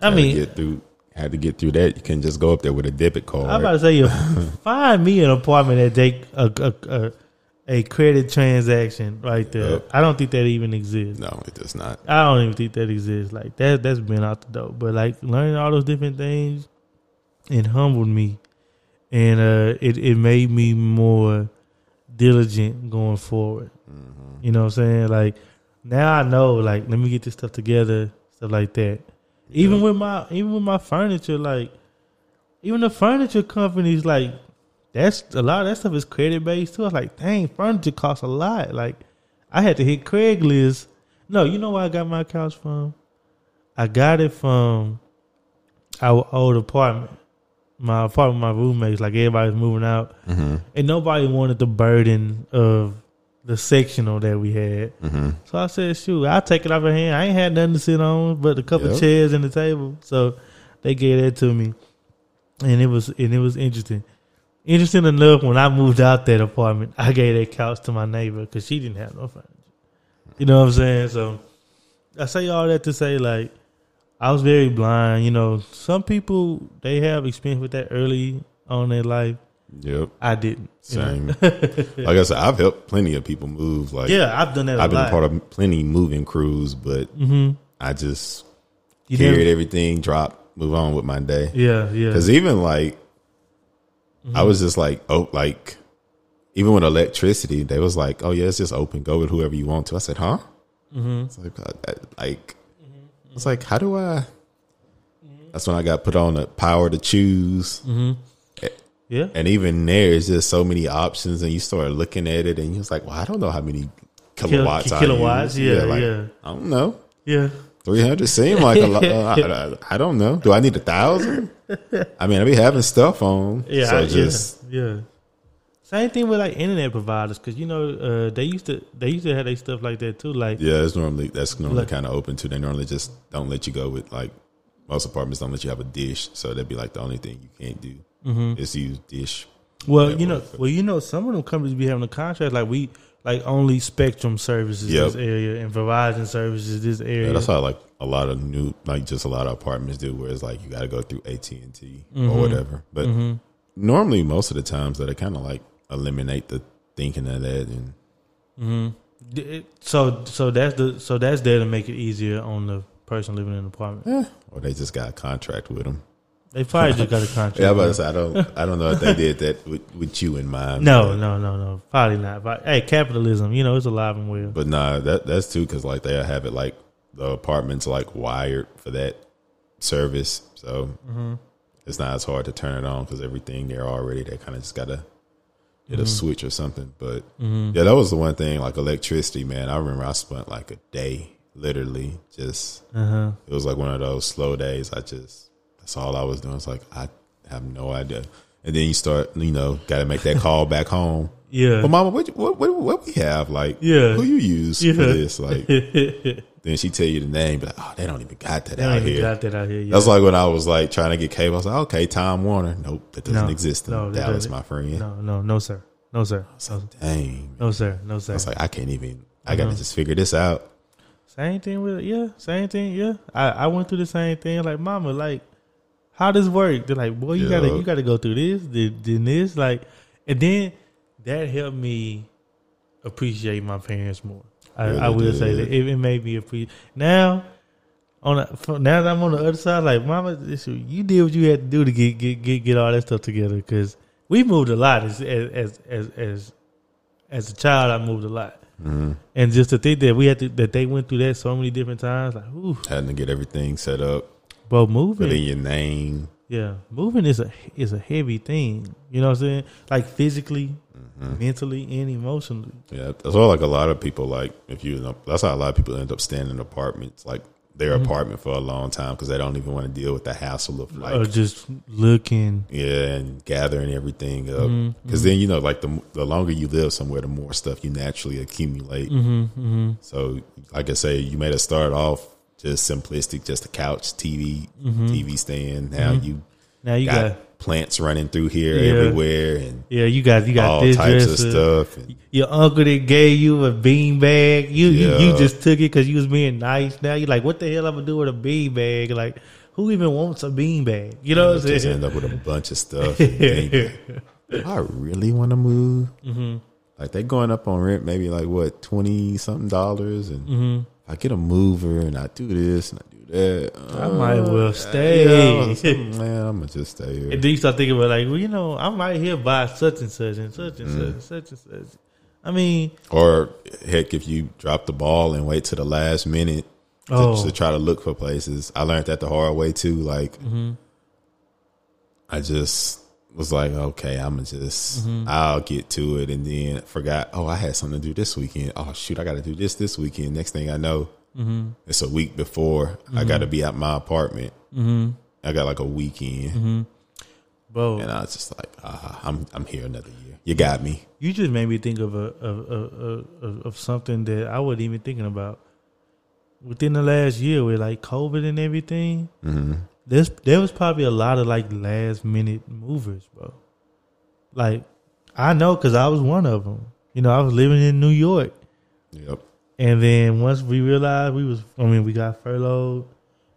i Had mean get through had to get through that. You can just go up there with a debit card. i'm about to say you [LAUGHS] find me an apartment that take a, a, a, a credit transaction right there Yep. i don't think that even exists no, it does not. I don't even think that exists. Like that that's been out the door. But like learning all those different things, it humbled me. And uh it, it made me more diligent going forward. Mm-hmm. You know what I'm saying? Like now I know like let me get this stuff together, stuff like that. Even with my even with my furniture, like even the furniture companies, like that's a lot of that stuff is credit based too. I was like, dang, furniture costs a lot. Like I had to hit Craigslist. No, you know where I got my couch from? I got it from our old apartment. My apartment, my roommates, like everybody's moving out, and nobody wanted the burden of the sectional that we had. Mm-hmm. So I said, "Shoot, I'll take it off your hand. I ain't had nothing to sit on but a couple Yep. chairs and the table." So they gave that to me, and it was and it was interesting. Interesting enough, when I moved out that apartment, I gave that couch to my neighbor because she didn't have no furniture. You know what I'm saying? So I say all that to say, like, I was very blind. You know, some people they have experience with that early on in their life. Yep. I didn't. Same. [LAUGHS] like I said, I've helped plenty of people move. Like Yeah, I've done that. I've been lot. part of plenty moving crews, but hmm I just You carried never- everything, drop, move on with my day. Yeah, yeah. Because even like, Mm-hmm. I was just like, oh, like, even with electricity, they was like, oh yeah, it's just open, go with whoever you want to. I said, huh? Mm-hmm. It's like, uh, uh, like, it's like, how do I? That's when I got put on the power to choose, Mm-hmm. Yeah. and even there is just so many options, and you start looking at it, and you was like, well, I don't know how many kilowatts. I kilowatts, use. yeah, like, yeah. I don't know. Yeah. Three hundred seem like a lot. [LAUGHS] I, I- I don't know. Do I need a thousand? [LAUGHS] I mean, I be having stuff on. Yeah. So I- just yeah. Yeah. Same thing with like internet providers because you know uh, they used to they used to have their stuff like that too. Like yeah, it's normally that's normally Look- kind of open too. They normally just don't let you go with like most apartments don't let you have a dish, so that'd be like the only thing you can't do Mm-hmm. is use dish. well, you know, well, well, you know, some of them companies be having a contract like we like only Spectrum services Yep. this area and Verizon services this area. Yeah, that's how like a lot of new, like just a lot of apartments do, where it's like you got to go through AT and T Mm-hmm. or whatever. But normally, most of the times, that are kind of like eliminate the thinking of that and it- so so that's the so that's there to make it easier on the person living in the apartment. eh, or they just got a contract with them. They probably just got a [LAUGHS] contract. Yeah, but I don't, I don't know if they did that with, with you in mind. no, but, no, no, no, probably not. But hey, capitalism, you know, it's alive and well. but nah, that that's too because like they have it like the apartments like wired for that service, so Mm-hmm. it's not as hard to turn it on because everything there already. They kind of just gotta hit Mm-hmm. a switch or something. But yeah, that was the one thing like electricity, man. I remember I spent like a day, literally, just Uh huh. it was like one of those slow days. I just that's all I was doing. It's like I have no idea. And then you start, you know, got to make that call back home. [LAUGHS] Yeah. Well, Mama, what what what, what we have? Like, Yeah. who you use Yeah. for this? Like, [LAUGHS] then she tell you the name, but like, oh, they don't even got that out even here. got that out here. Yet. That's like when I was like trying to get cable. I was like, okay, Time Warner. Nope, that doesn't No. exist in No, Dallas, my friend. no, no, no, sir, no, sir, no, Dang, no, sir, no, sir. I was like, I can't even. I got Uh-huh. to just figure this out. Same thing with yeah, same thing. Yeah, I, I went through the same thing. Like, mama, like, how does work? They're like, boy, you Yeah. gotta you gotta go through this, then then this, like, and then that helped me appreciate my parents more. I, Really I will say that it, it made me appreciate now. On from- now that I'm on the other side, like, mama, you did what you had to do to get get get, get all that stuff together because we moved a lot as as as as as a child. I moved a lot. Mm-hmm. And just to think that we had to that they went through that so many different times, like, ooh, Having to get everything set up, bro, put in your name. yeah, moving is a is a heavy thing. You know what I'm saying? Like physically, mentally, and emotionally. Yeah, that's why like a lot of people like if you know that's how a lot of people end up staying in apartments like their Mm-hmm. apartment for a long time because they don't even want to deal with the hassle of like or just looking. yeah and gathering everything up Mm-hmm, because then you know like the the longer you live somewhere the more stuff you naturally accumulate. Mm-hmm, mm-hmm, So like I say, you made it start off just simplistic, just a couch, TV, TV stand. Now you Now Mm-hmm. you got, got, plants running through here Yeah. everywhere and yeah, you got you got all this types of stuff. And, Your uncle that gave you a bean bag, you you, you just took it because you was being nice. Now you're like, what the hell I'm gonna do with a bean bag? Like, who even wants a bean bag? You know what I'm just saying? end up with a bunch of stuff. and [LAUGHS] think, I really want to move. Mm-hmm. Like they going up on rent, maybe like what twenty something dollars, and Mm-hmm. I get a mover and I do this and I that. I might well uh, stay. yeah, was [LAUGHS] man, I'm gonna just stay here. And then you start thinking about like, well, you know, I'm right here by such and such and such and such and such and such. I mean, Or heck, if you drop the ball and wait to the last minute to, Oh. to try to look for places, I learned that the hard way too. Like, Mm-hmm. I just was like, okay, I'm gonna just, Mm-hmm. I'll get to it, and then forgot. Oh, I had something to do this weekend. Oh shoot, I got to do this this weekend. Next thing I know, Mm-hmm. it's a week before I got to be at my apartment. Mm-hmm. I got like a weekend. bro. and I was just like, ah, I'm I'm here another year. You got me. You just made me think of a of, of, of, of something that I wasn't even thinking about. Within the last year, with like COVID and everything, hmm there's there was probably a lot of like last minute movers, bro. Like I know because I was one of them. You know, I was living in New York, Yep. And then once we realized we was, I mean, we got furloughed.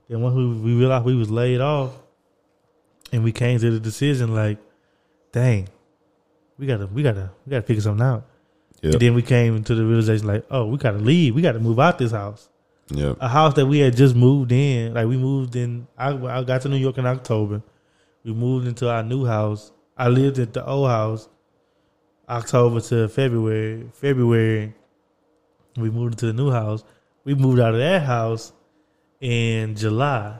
Then once we we realized we was laid off, and we came to the decision like, dang, we gotta we gotta we gotta figure something out. Yep. And then we came to the realization like, oh, we gotta leave. We gotta move out this house. Yep. A house that we had just moved in. Like we moved in. I, I got to New York in October. We moved into our new house. I lived at the old house. October to February. February, we moved into the new house. We moved out of that house in July.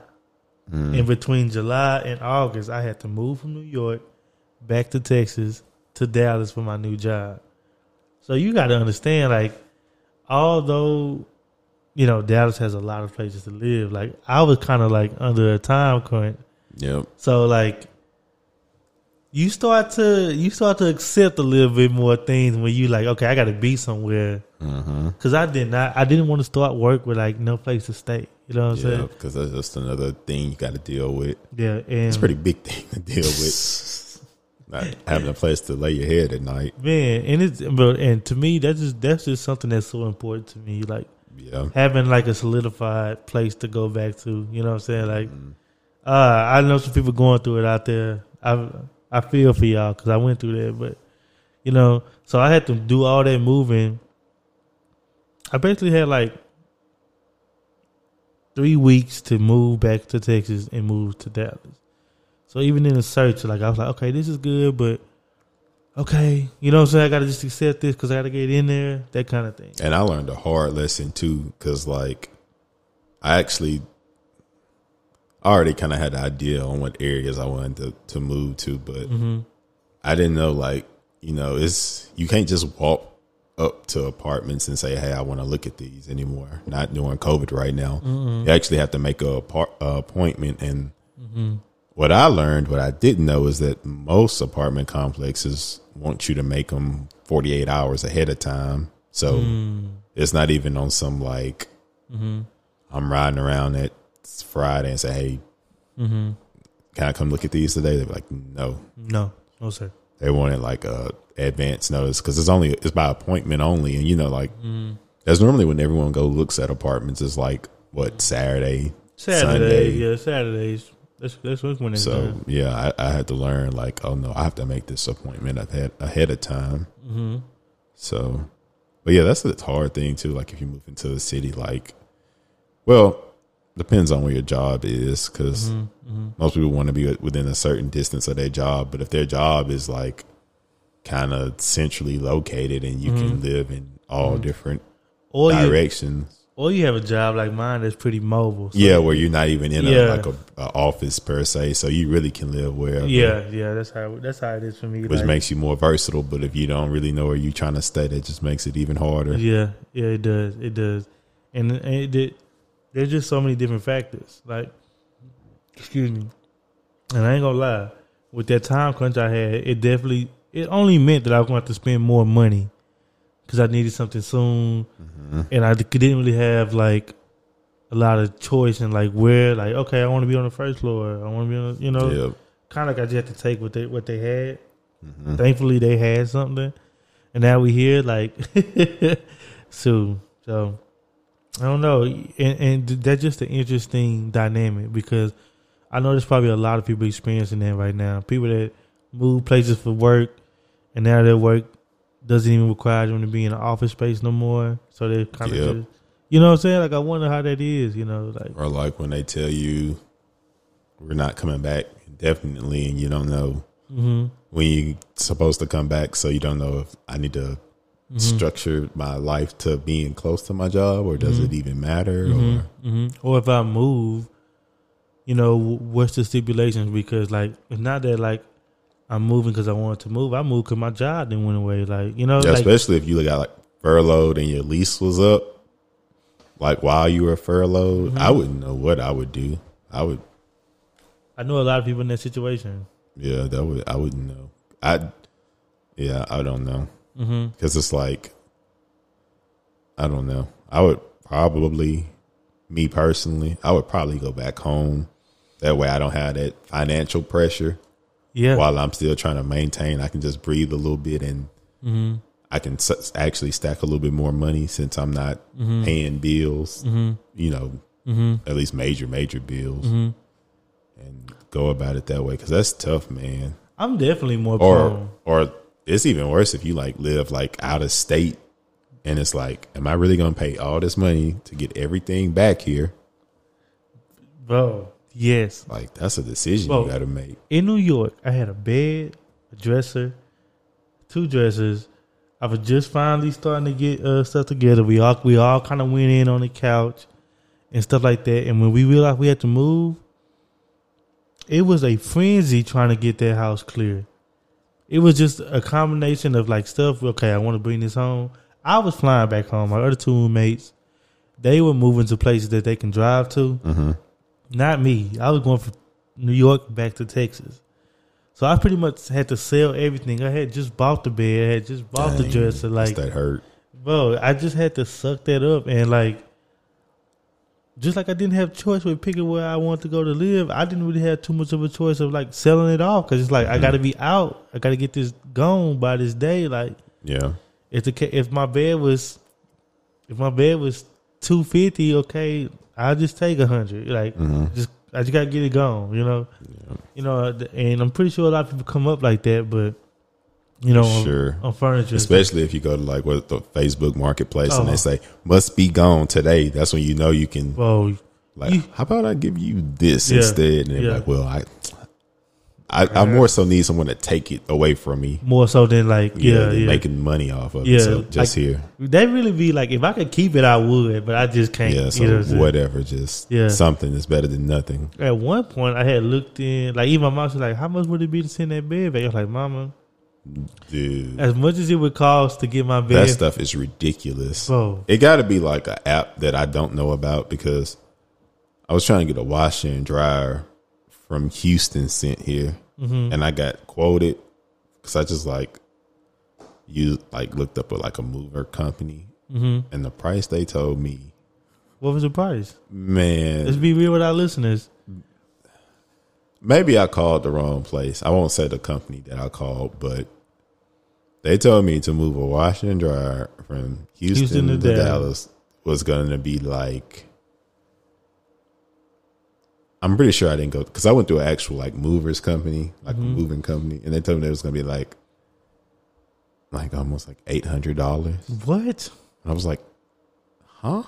Mm. In between July and August, I had to move from New York back to Texas to Dallas for my new job. So you got to understand, like, although you know Dallas has a lot of places to live, like I was kind of like under a time crunch. Yep. So like, you start to you start to accept a little bit more things when you like, okay, I got to be somewhere Mm-hmm. because I did not, I didn't want to start work with like no place to stay. You know what I'm Yeah, saying? because that's just another thing you got to deal with. Yeah, and It's a pretty big thing to deal with. [LAUGHS] Not having a place to lay your head at night. Man, and it's but and to me that's just that's just something that's so important to me. Like Yeah. having like a solidified place to go back to. You know what I'm saying? Like Mhm. uh, I know some people going through it out there. I I feel for y'all because I went through that, but you know, so I had to do all that moving. I basically had like three weeks to move back to Texas and move to Dallas. So even in the search, like I was like, okay, this is good, but okay, you know what I'm saying? I got to just accept this because I got to get in there, that kind of thing. And I learned a hard lesson too, because like I actually already kind of had an idea on what areas I wanted to, to move to, but hmm I didn't know like you know it's you can't just walk up to apartments and say, "Hey, I want to look at these anymore." Not during COVID right now. Mm-hmm. You actually have to make a, apart, a appointment. And mm-hmm. what I learned, what I didn't know, is that most apartment complexes want you to make them forty eight hours ahead of time. So mm. it's not even on some like mm-hmm. I'm riding around at Friday and say, "Hey, mm-hmm. can I come look at these today?" They're like, "No." No, no, sir. they wanted like a advance notice because it's only it's by appointment only, and you know like that's normally when everyone go looks at apartments is like what Saturday, Saturday, Sunday. yeah, Saturdays. That's that's when it's So done. yeah, I, I had to learn like oh no, I have to make this appointment ahead ahead of time. hmm So, but yeah, that's the hard thing too. Like if you move into the city, like well, depends on where your job is because mm-hmm, mm-hmm. most people want to be within a certain distance of their job. But if their job is like kind of centrally located and you can mm-hmm. live in all mm-hmm. different Or you, directions, or you have a job like mine that's pretty mobile. so- yeah, where you're not even in Yeah. a like a, a office per se, so you really can live wherever. yeah, yeah. That's how that's how it is for me. Which like- makes you more versatile, but if you don't really know where you're trying to stay, that just makes it even harder. Yeah, yeah, it does. It does. And, and it did. There's just so many different factors. Like, excuse me. And I ain't gonna lie, with that time crunch I had, it definitely it only meant that I was going to have to spend more money because I needed something soon, and I didn't really have like a lot of choice and like where. Like, okay, I want to be on the first floor. I want to be on, the, you know, Yeah. kind of like I just had to take what they what they had. Mhm. Thankfully, they had something, and now we here. Like, [LAUGHS] so so I don't know, and, and that's just an interesting dynamic because I know there's probably a lot of people experiencing that right now. People that move places for work, and now their work doesn't even require them to be in an office space no more. So they're kind of, just, you know, what I'm saying. Like, I wonder how that is. You know, like Or like when they tell you we're not coming back definitely, and you don't know hmm when you're supposed to come back, so you don't know if I need to Mm-hmm. structure my life to being close to my job, or does it even matter? hmm Or hmm Or if I move, you know, what's the stipulations? Because like, it's not that like I'm moving because I wanted to move. I moved because my job didn't went away. Like, you know, Yeah, like especially if you got like furloughed and your lease was up, like while you were furloughed, Mm-hmm. I wouldn't know what I would do. I would, I know a lot of people in that situation. Yeah, that would I wouldn't know. I yeah, I don't know Mm-hmm. because it's like I don't know. I would probably, me personally, I would probably go back home. That way, I don't have that financial pressure Yeah. while I'm still trying to maintain. I can just breathe a little bit and Mm-hmm. I can s- actually stack a little bit more money since I'm not Mm-hmm. paying bills. You know, at least major major bills, Mm-hmm. and go about it that way because that's tough, man. I'm definitely more Or prone. or it's even worse if you like live like out of state, and it's like, am I really gonna pay all this money to get everything back here? Bro, yes. Like that's a decision Well, you got to make. In New York, I had a bed, a dresser, two dressers. I was just finally starting to get uh, stuff together. We all we all kind of went in on the couch and stuff like that. And when we realized we had to move, it was a frenzy trying to get that house clear. It was just a combination of like stuff. Okay, I want to bring this home. I was flying back home. My other two roommates, they were moving to places that they can drive to. Mm-hmm. Not me. I was going from New York back to Texas. So I pretty much had to sell everything. I had just bought the bed, I had just bought the dresser. Like, that hurt. bro, I just had to suck that up. And like, just like I didn't have choice with picking where I want to go to live, I didn't really have too much of a choice of like selling it off. Cause it's like, I got to be mm-hmm. out. I got to get this gone by this day. Like, Yeah, if the if my bed was if my bed was two fifty, okay, I'll just take a hundred. Like mm-hmm. just I just gotta get it gone, you know. You know, uh, and I'm pretty sure a lot of people come up like that, but you know, on- Sure. on, furniture, especially if you go to like what the Facebook Marketplace and Oh. they uh-huh. say must be gone today. That's when you know you can. Well, Like, you- how about I give you this Yeah, instead? And they're yeah. like, well, I, I, I more so need someone to take it away from me. more so than like Yeah, yeah, yeah. making money off of Yeah, it. So just like- here, They really be like, if I could keep it, I would, but I just can't. yeah. So you know whatever, just Yeah. something is better than nothing. At one point, I had looked in, like even my mom was like, "How much would it be to send that bed back?" I was like, "Mama, Dude, as much as it would cost to get my bed, that stuff is ridiculous. bro, It got to be like an app that I don't know about because I was trying to get a washer and dryer from Houston sent here, Mm-hmm. and I got quoted because I just like you like looked up at like a mover company, hmm and the price they told me, what was the price?" Man, let's be real with our listeners. maybe I called the wrong place. I won't say the company that I called, but they told me to move a washer and dryer from Houston, Houston to to, Dallas. Dallas was going to be like. I'm pretty sure I didn't go because I went through an actual like movers company, like mm-hmm. a moving company, and they told me it was going to be like, like almost like eight hundred dollars. What? And I was like, huh?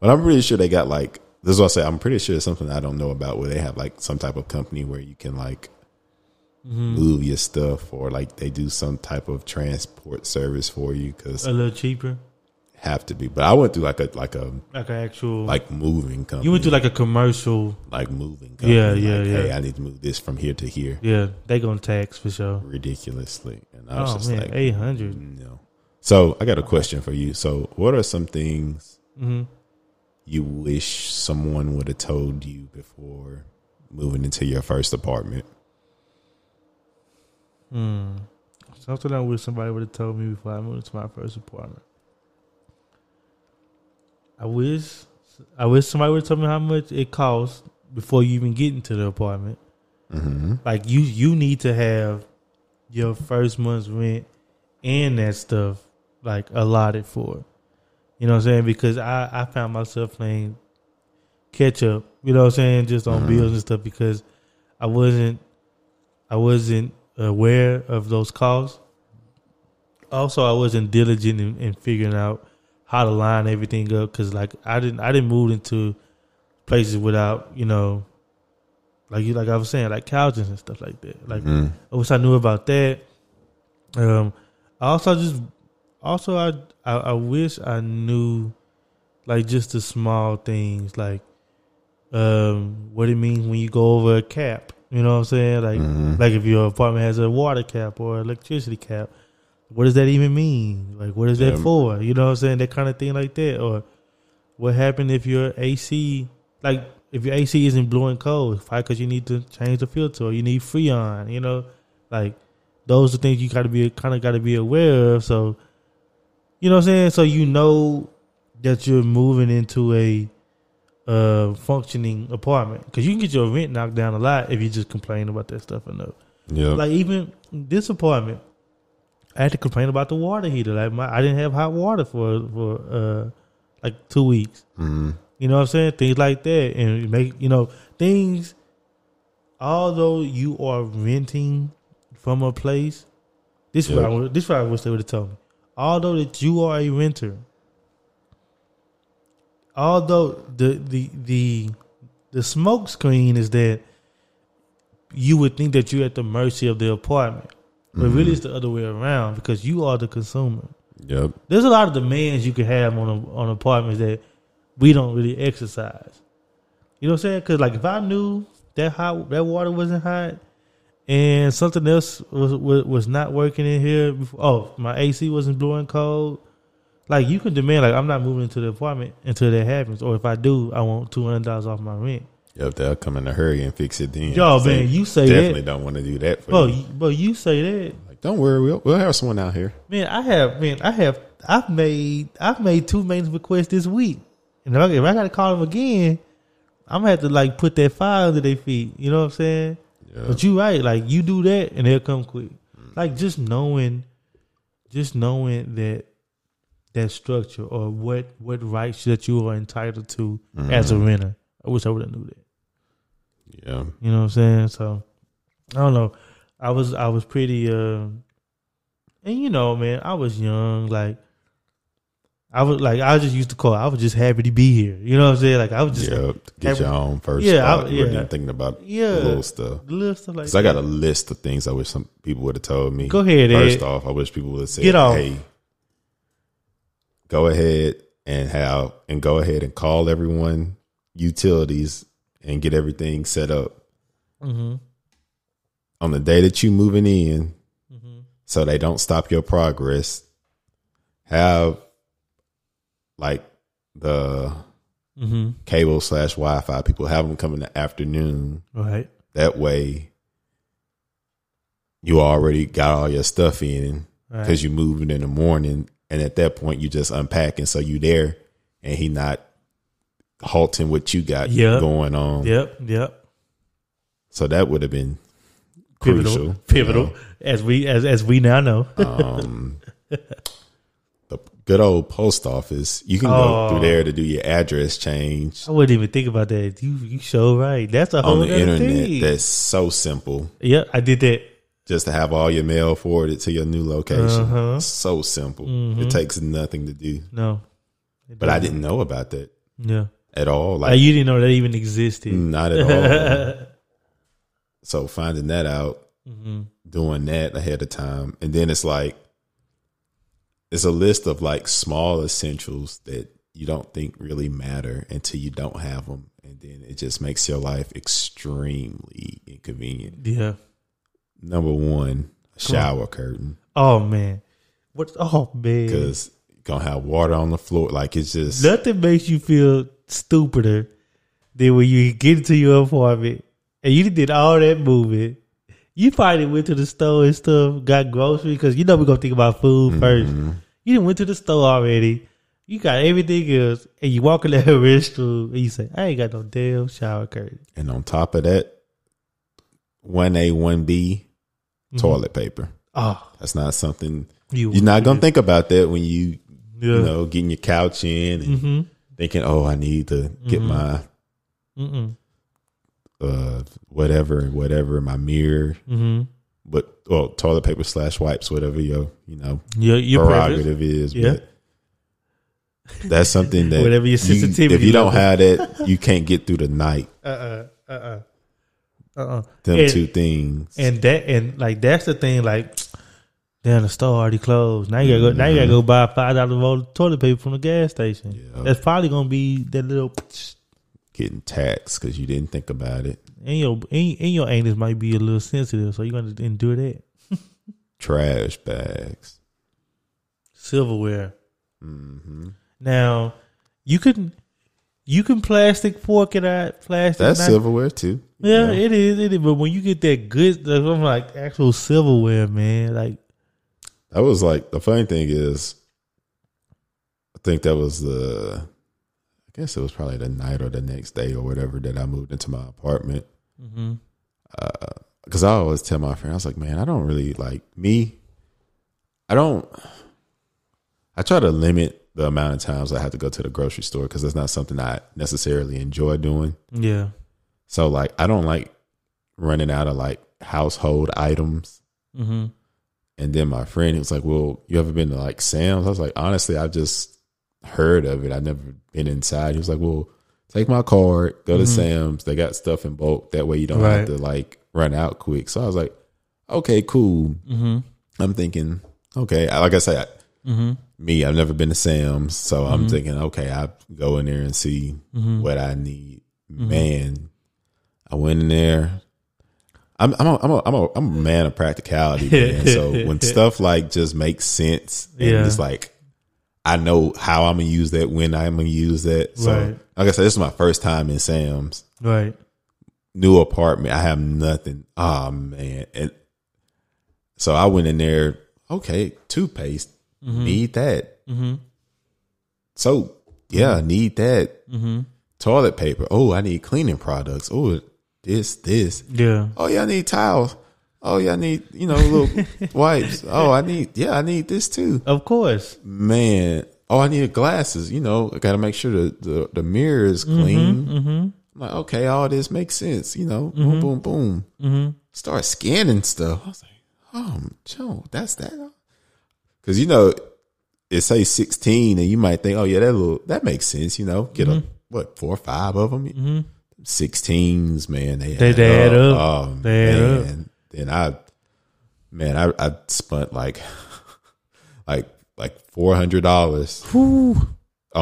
But I'm pretty sure they got like this is what I say. I'm pretty sure it's something I don't know about where they have like some type of company where you can like Mm-hmm. move your stuff or like they do some type of transport service for you because A little cheaper, have to be. But I went through like a like a like an actual. like moving company. you went to like a commercial. like moving. Company. Yeah, yeah, like, yeah. Hey, I need to move this from here to here Yeah, they gonna tax for sure. ridiculously, and I was Oh just man, like, eight hundred. no. So I got a question for you. So what are some things Mm-hmm. you wish someone would have told you before moving into your first apartment? Hmm. Something I wish somebody would have told me before I moved to my first apartment. I wish I wish somebody would have told me how much it costs before you even get into the apartment. Mm-hmm. Like you you need to have your first month's rent and that stuff like allotted for. You know what I'm saying? Because I, I found myself playing catch up, you know what I'm saying, just on bills and stuff because I wasn't I wasn't aware of those calls. Also, I wasn't diligent in, in figuring out how to line everything up because, like, I didn't I didn't move into places without you know, like you like I was saying, like couches and stuff like that. Like, I wish I knew about that. Um, I also just also I, I I wish I knew like just the small things like um what it means when you go over a cap. You know what I'm saying? Like mm-hmm. like if your apartment has a water cap or electricity cap, what does that even mean? Like what is that Yeah. for? You know what I'm saying? That kind of thing like that. Or what happened if your AC like if your AC isn't blowing cold, why? because you need to change the filter or you need Freon. You know, like those are things you got to be kind of got to be aware of. So, you know what I'm saying. So you know that you're moving into a uh functioning apartment because you can get your rent knocked down a lot if you just complain about that stuff enough. Yeah. Like even this apartment, I had to complain about the water heater. Like my, I didn't have hot water for for uh like two weeks. Mhm. You know what I'm saying? Things like that, and make you know things. Although you are renting from a place, this is what I this is what I wish they would have told me. Although that you are a renter, although the the the the smoke screen is that you would think that you're at the mercy of the apartment, but mm-hmm. really it's the other way around because you are the consumer Yep. there's a lot of demands you can have on a, on apartments that we don't really exercise. You know what I'm saying? Because like if I knew that hot that water wasn't hot and something else was was, was not working in here, before, oh my AC wasn't blowing cold. Like you can demand like I'm not moving into the apartment until that happens, or if I do, I want two hundred dollars off my rent. Yep. They'll come in a hurry and fix it then. Yo, man, you say definitely that, don't want to do that for bro. you. Bro, you say that, Like, don't worry, we'll we'll have someone out here. man. I have, man, I have, I've made, I've made two maintenance requests this week, and if I, if I got to call them again, I'm gonna have to like put that file under their feet. You know what I'm saying? Yeah. But you right, like you do that and they'll come quick. Like just knowing, just knowing that that structure or what what rights that you are entitled to as a renter. I wish I would have knew that. yeah. You know what I'm saying? So I don't know. I was I was pretty uh and you know, man, I was young, like I was like I just used to call. I was just happy to be here. You know what I'm saying? Like I was just Yep. Get every- your own first Yeah, thought. I- yeah. even thinking about Yeah. little stuff. little stuff like Because I got a list of things I wish some people would have told me. Go ahead, First Ed. off, I wish people would have said, Get off. "Hey, go ahead and have and go ahead and call everyone utilities and get everything set up hmm on the day that you moving in, hmm so they don't stop your progress. Have like the hmm cable slash Wi Fi people have them come in the afternoon. Right. That way, you already got all your stuff in Right. because you moving in the morning, and at that point you just unpacking, so you there, and he not halting what you got Yep. going on. Yep. Yep. So that would have been Pivotal. crucial. Pivotal. you As we as as we now know. know. Um, [LAUGHS] the good old post office. You can go Oh. through there to do your address change I wouldn't even think about that. You you so right. That's a whole on the internet. thing. That's so simple. yeah, I did that. Just to have all your mail forwarded to your new location. Uh-huh. So simple. Mhm. It takes nothing to do. No. But I didn't know about that Yeah. at all. Like, Like you didn't know that even existed. not at all. [LAUGHS] so finding that out, hmm doing that ahead of time, and then it's like it's a list of like small essentials that you don't think really matter until you don't have them, and then it just makes your life extremely inconvenient. Yeah. Number one, Come on. shower curtain Oh man. What? Oh man. because you're gonna have water on the floor. Like it's just Nothing makes you feel stupider than when you get into your apartment and you did all that moving. You probably went to the store and stuff, got groceries because you know we're gonna think about food first. Mhm. You didn't went to the store already. You got everything else, and you walk in that [LAUGHS] restroom and you say, "I ain't got no damn shower curtain." and on top of that, one A, one B, Mm-hmm. Toilet paper. Oh, That's not something you you're not gonna think about that when you Yeah. you know getting your couch in and Mm-hmm. thinking, oh, I need to get Mhm. my Mm-mm. uh whatever and whatever my mirror, Mm-hmm. but well toilet paper slash wipes whatever your you know Your your prerogative is. Yeah. But that's something [LAUGHS] that Whatever your you- sensitivity if you don't have that, you can't get through the night. Uh uh uh uh uh uh. Them And- two things. And that and like that's the thing. Like, damn, the store already closed. Now you gotta go. Now you gotta go buy five dollar roll of toilet paper from the gas station. Yeah. That's probably gonna be that little. getting taxed because you didn't think about it. And your and, and your anus might be a little sensitive, so you're gonna endure that. Trash bags. Silverware. hmm Now, you can You can plastic fork it out, plastic. That's knife. silverware too. Yeah, it is. It is. But when you get that good, I'm like actual silverware, man. Like, That was like the funny thing is, I think that was the, I guess it was probably the night or the next day or whatever that I moved into my apartment. mhm. Because I always tell my friend, I was like, man, I don't really like me. I don't. I try to limit the amount of times I have to go to the grocery store because it's not something I necessarily enjoy doing. yeah, So like, I don't like running out of like household items. hmm And then my friend, he was like, "Well, you ever been to like Sam's?" I was like, "Honestly, I've just heard of it. I've never been inside." He was like, "Well, take my card, go to Sam's. They got stuff in bulk. That way, you don't Right. have to like run out quick." So I was like, "Okay, cool." hmm I'm thinking, okay, like I said, hmm me, I've never been to Sam's, so I'm mm-hmm. thinking, okay, I go in there and see mm-hmm. what I need. Mm-hmm. Man, I went in there. I'm I'm a, I'm a, I'm a, I'm a man of practicality, [LAUGHS] man. so when stuff like just makes sense, and Yeah. it's like I know how I'm gonna use that, when I'm gonna use that. So Right. like I said, this is my first time in Sam's right. new apartment. I have nothing. Oh man. And so I went in there, okay, toothpaste. Need that. Mm-hmm. Soap. Yeah, need that. Mm-hmm. Toilet paper. Oh, I need cleaning products. Oh, this, this. Yeah. Oh yeah, I need towels. Oh yeah, I need, you know, little [LAUGHS] wipes. Oh, I need yeah, I need this too. Of course. Man. Oh, I need glasses. You know, I gotta make sure the, the, the mirror is clean. Mm-hmm. I'm like, okay, all this makes sense, you know. Boom, boom, boom. Mm-hmm. Start scanning stuff. I was like, oh, Joe, that's that. Because you know, it say 16, and you might think, oh yeah, that little that makes sense. You know, get Mm-hmm. a what four or five of them. 16s, man, they They- add they add up. Oh They add up. man, then I, man, I I spent like, [LAUGHS] like like four hundred dollars on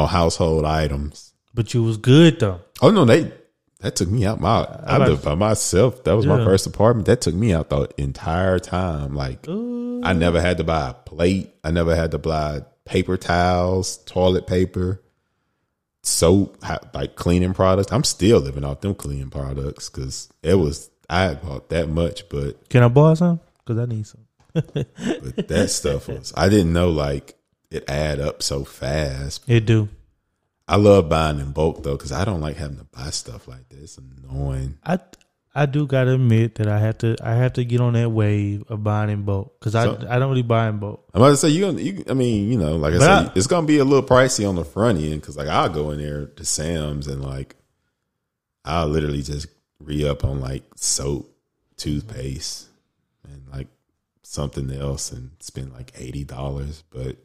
household items. But you was good though. Oh no, they that took me out my I about- lived by myself. That was my first apartment. That took me out the entire time. Like Ooh. I never had to buy a plate. I never had to buy paper towels, toilet paper, soap, like cleaning products. I'm still living off them cleaning products because it was I had bought that much, but Can I borrow some? Because I need some. but that stuff was I didn't know like it add up so fast. It do. I love buying in bulk though because I don't like having to buy stuff like this. Annoying. I I do gotta admit that I have to I have to get on that wave of buying in bulk because I So- I don't really buy in bulk. I'm about to say you. You I mean, you know, like I But said, I- it's gonna be a little pricey on the front end because, like, I'll go in there to Sam's and like, I'll literally just re up on like soap, toothpaste, and like something else, and spend like eighty dollars. But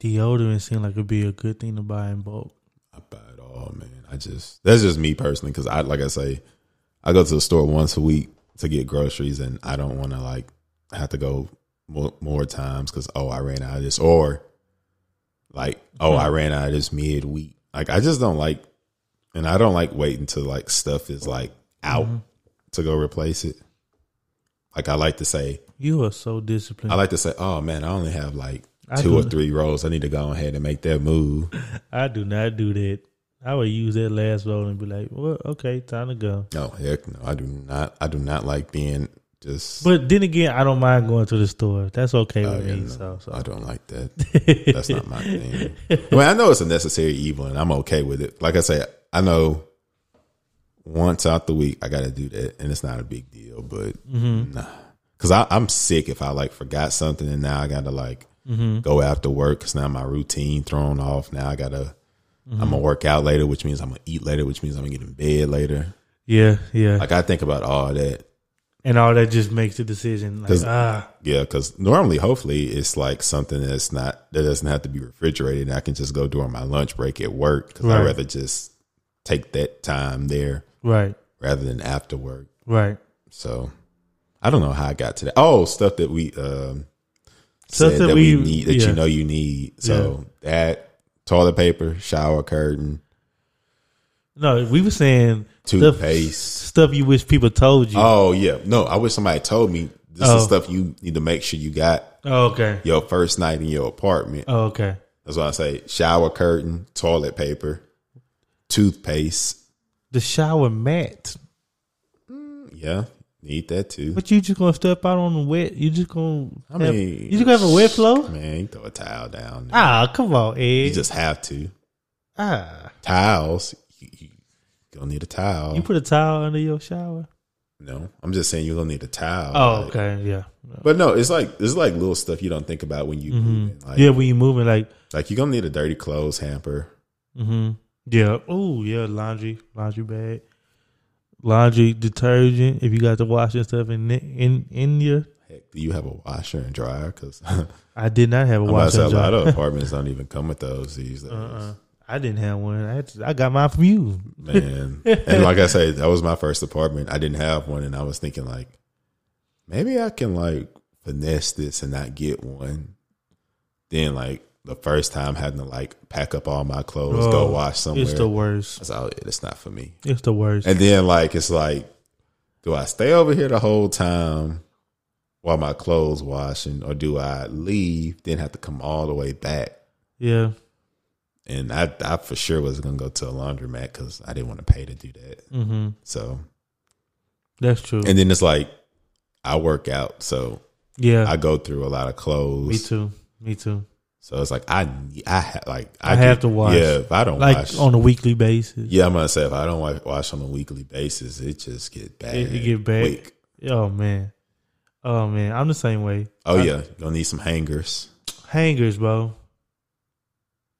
Deodorant seemed like it'd be a good thing to buy in bulk. Buy it all, man. I just that's just me personally because I like I say, I go to the store once a week to get groceries, and I don't want to like have to go more, more times because oh I ran out of this or like oh I mm-hmm. ran out of this mid week. Like I just don't like, and I don't like waiting till like stuff is like out mm-hmm. to go replace it. Like I like to say, You are so disciplined. I like to say, oh man, I only have like two or three rolls. I need to go ahead and make that move. I do not do that. I would use that last roll and be like, "Well, okay, time to go." No, heck no. I do not. I do not like being just. But then again, I don't mind going to the store. That's okay Oh, with me. So, so. I don't like that. That's not my thing. [LAUGHS] I mean, I know it's a necessary evil, and I'm okay with it. Like I say, I know once out the week I got to do that, and it's not a big deal. But mm-hmm. nah, because I'm sick if I like forgot something, and now I got to like go after work because now my routine thrown off. Now I gotta. I'm gonna work out later, which means I'm gonna eat later, which means I'm gonna get in bed later. yeah, yeah, Like I think about all that. and all that just makes the decision. Like, 'Cause- ah, Yeah, because normally, hopefully, it's like something that's not that doesn't have to be refrigerated. And I can just go during my lunch break at work because Right. I'd rather just take that time there right, rather than after work. right. So I don't know how I got to that. Oh, stuff that we um, Stuff that that, we, we- need that yeah. you know you need. So that toilet paper, shower curtain, No, we were saying stuff, toothpaste. stuff you wish people told you. Oh yeah, no, I wish somebody told me this Oh. is stuff you need to make sure you got Oh, okay. your first night in your apartment. Oh, okay. That's why I say shower curtain, toilet paper, toothpaste. The shower mat. Mm, yeah, need that too. But you just gonna step out on the wet? You just gonna? I have- mean, you just gonna have a wet floor? Man, you throw a towel down. there. Ah, come on, Ed. You just have to. ah, Towels. You, you gonna need a towel. you put a towel under your shower. no, I'm just saying you're gonna need a towel. Oh, Like- okay, yeah, But no, it's like it's like little stuff you don't think about when you moving. Like, Mm-hmm. yeah. When you moving, like, like you're gonna need a dirty clothes hamper. hmm yeah. Oh, yeah. Laundry, laundry bag, laundry detergent. If you got the washing stuff in in in your, Heck, do you have a washer and dryer? Because [LAUGHS] I did not have a I'm about to say washer. a lot of [LAUGHS] apartments don't even come with those these days. Uh-uh. I didn't have one. I, had to- I got mine from you. Man, and like I said, that was my first apartment. I didn't have one, and I was thinking like, maybe I can like finesse this and not get one. Then like the first time having to like pack up all my clothes, go Oh, wash somewhere. It's the worst. I was like, yeah, that's not for me. It's the worst. And then like it's like, do I stay over here the whole time while my clothes washing, or do I leave then have to come all the way back? yeah. And I, I for sure was gonna go to a laundromat because I didn't want to pay to do that. hmm So, That's true. and then it's like I work out, so yeah. I go through a lot of clothes. me too. Me too. So it's like I I ha- like I have to watch. Yeah, if I don't Like wash, on a weekly basis. yeah, I'm gonna say if I don't watch, wash on a weekly basis, it just get bad. It, it get bad. quick. Oh man. Oh man. I'm the same way. Oh I- yeah, gonna need some hangers. Hangers, bro.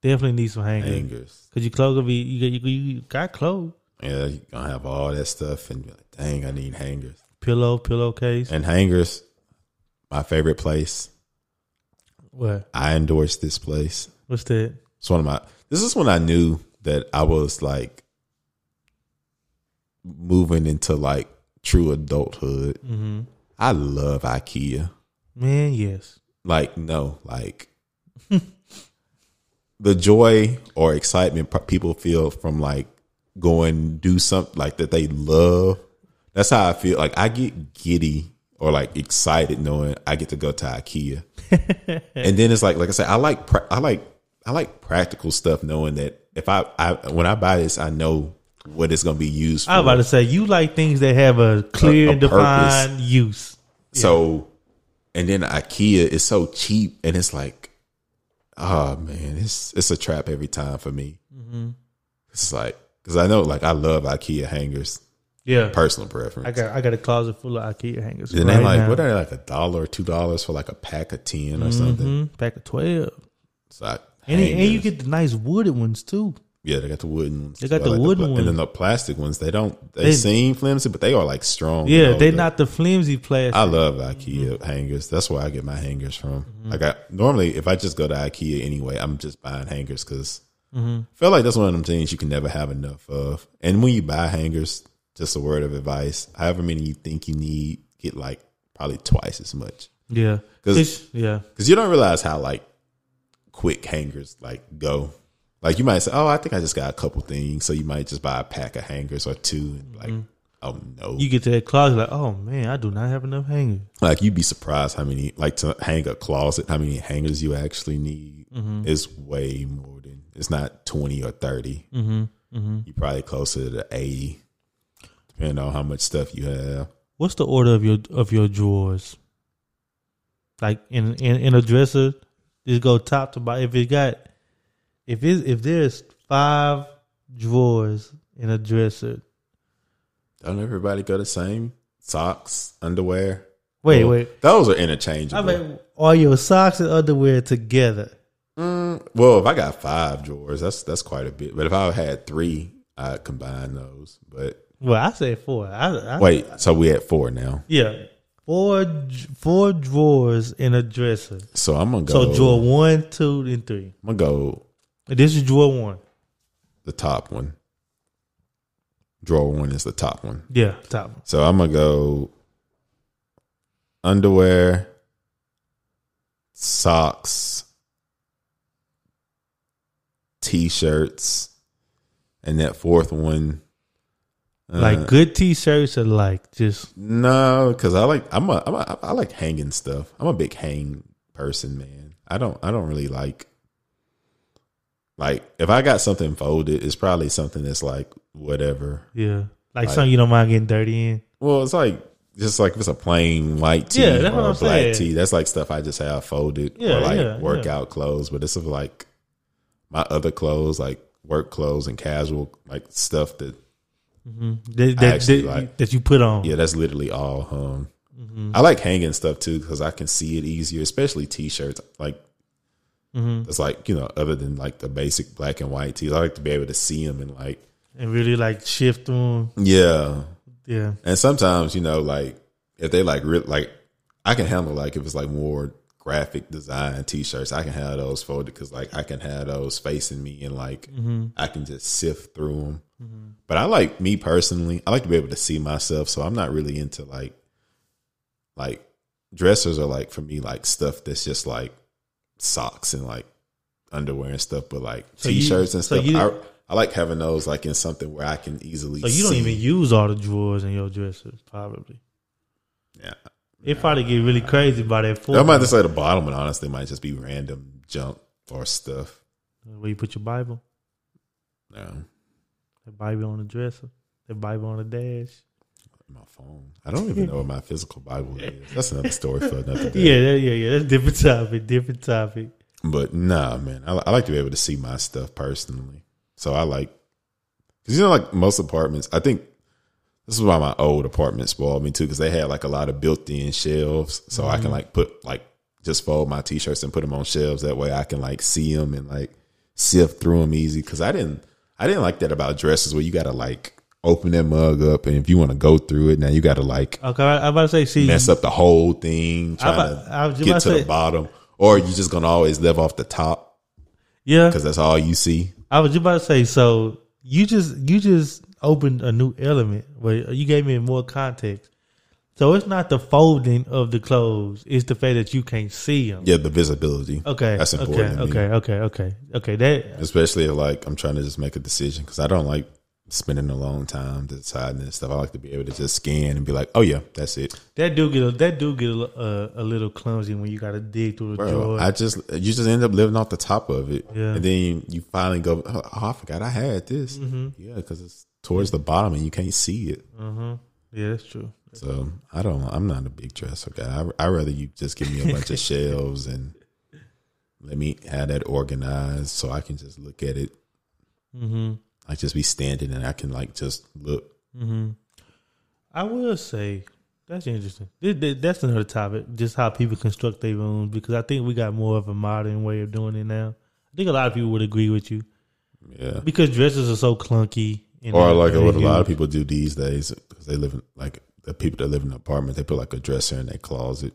Definitely need some hangers. Hangers. Cause your clothes will be you got you, you got clothes. Yeah, you gonna have all that stuff, and like, dang, I need hangers. Pillow, pillowcase. And hangers, my favorite place. What? I endorse this place. What's that? It's one of my. This is when I knew that I was like moving into like true adulthood. Mm-hmm. I love IKEA. Man, yes. Like no, like [LAUGHS] the joy or excitement people feel from like going do something like that they love. That's how I feel. Like I get giddy or like excited knowing I get to go to IKEA. [LAUGHS] and then it's like, like I said, I like, pra- I like, I like practical stuff. Knowing that if I, I when I buy this, I know what it's going to be used for. I was about to say you like things that have a clear A- a and defined use. So, and then IKEA is so cheap, and it's like, oh man, it's it's a trap every time for me. Mm-hmm. It's like because I know, like, I love IKEA hangers, Yeah. personal preference. I got I got a closet full of IKEA hangers. and they right like now. what are they like a dollar or two dollars for like a pack of ten or something. Mhm. Pack of twelve. So I, And, and you get the nice wooded ones too. yeah, they got the wooden ones. They got I the like wooden pla- and then the plastic ones. They don't. They, They- seem flimsy, but they are like strong. Yeah, and they're up. not the flimsy plastic. I love IKEA hangers. That's where I get my hangers from. Mm-hmm. Like I normally, if I just go to IKEA anyway, I'm just buying hangers because Mm-hmm. I feel like that's one of them things you can never have enough of. And when you buy hangers, just a word of advice: however many you think you need, get like probably twice as much yeah, 'Cause- It's- yeah, because you don't realize how like quick hangers like go. Like you might say, "Oh, I think I just got a couple things," so you might just buy a pack of hangers or two, and like, "Oh no!" Mm-hmm. you get to that closet like, oh man, I do not have enough hangers. Like you'd be surprised how many like to hang a closet, how many hangers you actually need Mm-hmm. is way more than it's not twenty or 30 Mm-hmm. Mm-hmm. You're probably closer to eighty, depending on how much stuff you have. What's the order of your of your drawers? Like in in, in a dresser, just go top to bottom. If it got, if it if there's five drawers in a dresser, Don't everybody go the same? Socks, underwear. wait, Well, wait. those are interchangeable. I mean, are your socks and underwear together? Mm, well, if I got five drawers, that's that's quite a bit. But if I had three, I'd combine those. But Well, I say four. I, I, wait, so we at four now. yeah, four four drawers in a dresser. So I'm gonna go. So drawer one, two, and three. I'm gonna go this is drawer one. the top one. Drawer one is the top one. Yeah, top. one. So I'm gonna go underwear, socks, t-shirts, and that fourth one. Uh, Like good t-shirts are like just no, because I like I'm a, I'm a I like hanging stuff. I'm a big hang person, man. I don't I don't really like like if I got something folded, it's probably something that's like whatever. Yeah, like something you don't mind getting dirty in. Well, it's like just like if it's a plain white tee Yeah, that's or a black saying. tee, that's like stuff I just have folded Yeah, or like yeah, workout clothes. But this is like my other clothes, like work clothes and casual like stuff that That, that, actually that, like- that you put on. yeah, that's literally all hung. Mm-hmm. I like hanging stuff too because I can see it easier, especially t-shirts. Like Mm-hmm. it's like you know, other than like the basic black and white tees, I like to be able to see them and like and really like shift them. yeah. Yeah, And sometimes you know, like if they like real like I can handle like if it's like more graphic design t-shirts, I can have those folded because like I can have those facing me and like mm-hmm. I can just sift through them. Mm-hmm. But I like me personally, I like to be able to see myself, so I'm not really into like like dressers are like for me like stuff that's just like socks and like underwear and stuff, but like So t-shirts and so stuff. you- I, I like having those like in something where I can easily. so you don't even use all the drawers in your dressers. Probably Yeah, it probably get really crazy by that four. I might just say the bottom, and honestly, it might just be random junk or stuff. where you put your Bible, No. the Bible on the dresser, the Bible on the dash. my phone. I don't even know what my physical Bible is. That's another story for another [LAUGHS] day. Yeah, yeah, yeah. That's a different topic. Different topic. But nah, man, I, I like to be able to see my stuff personally. So I like, because you know, like most apartments, I think this is why my old apartment spoiled me too, because they had like a lot of built-in shelves, so I can mm-hmm. like put like just fold my t-shirts and put them on shelves. That way, I can like see them and like sift through them easy. Because I didn't, I didn't like that about dresses where you got to like open that mug up, and if you want to go through it, now you got to like Okay, I, I about to say, see, mess up the whole thing, trying about- I was to just get to to the bottom, or you just gonna always live off the top yeah. because that's all you see. I was just about to say, so you just you just opened a new element where you gave me more context. So it's not the folding of the clothes; it's the fact that you can't see them. Yeah, the visibility. Okay, that's important. Okay, okay, okay, okay, okay. That especially if like I'm trying to just make a decision because I don't like spending a long time deciding this stuff. I like to be able to just scan and be like, oh yeah, that's it. that do get a, that do get a, a, a little clumsy when you got to dig through the Bro, drawer. I just you just end up living off the top of it, Yeah. and then you finally go, oh, I forgot I had this. Mm-hmm. Yeah, because it's towards the bottom and you can't see it. uh-huh. Yeah, that's true. So I don't. I'm not a big dresser guy. I I rather you just give me a bunch of [LAUGHS] shelves and let me have that organized so I can just look at it. Mm-hmm. I just be standing and I can like just look. Mm-hmm. I will say that's interesting. Th- th- That's another topic, just how people construct their rooms, because I think we got more of a modern way of doing it now. I think a lot of people would agree with you Yeah. because dresses are so clunky. Or like what a lot of people do these days because they live in like the people that live in an apartment, they put like a dresser in their closet.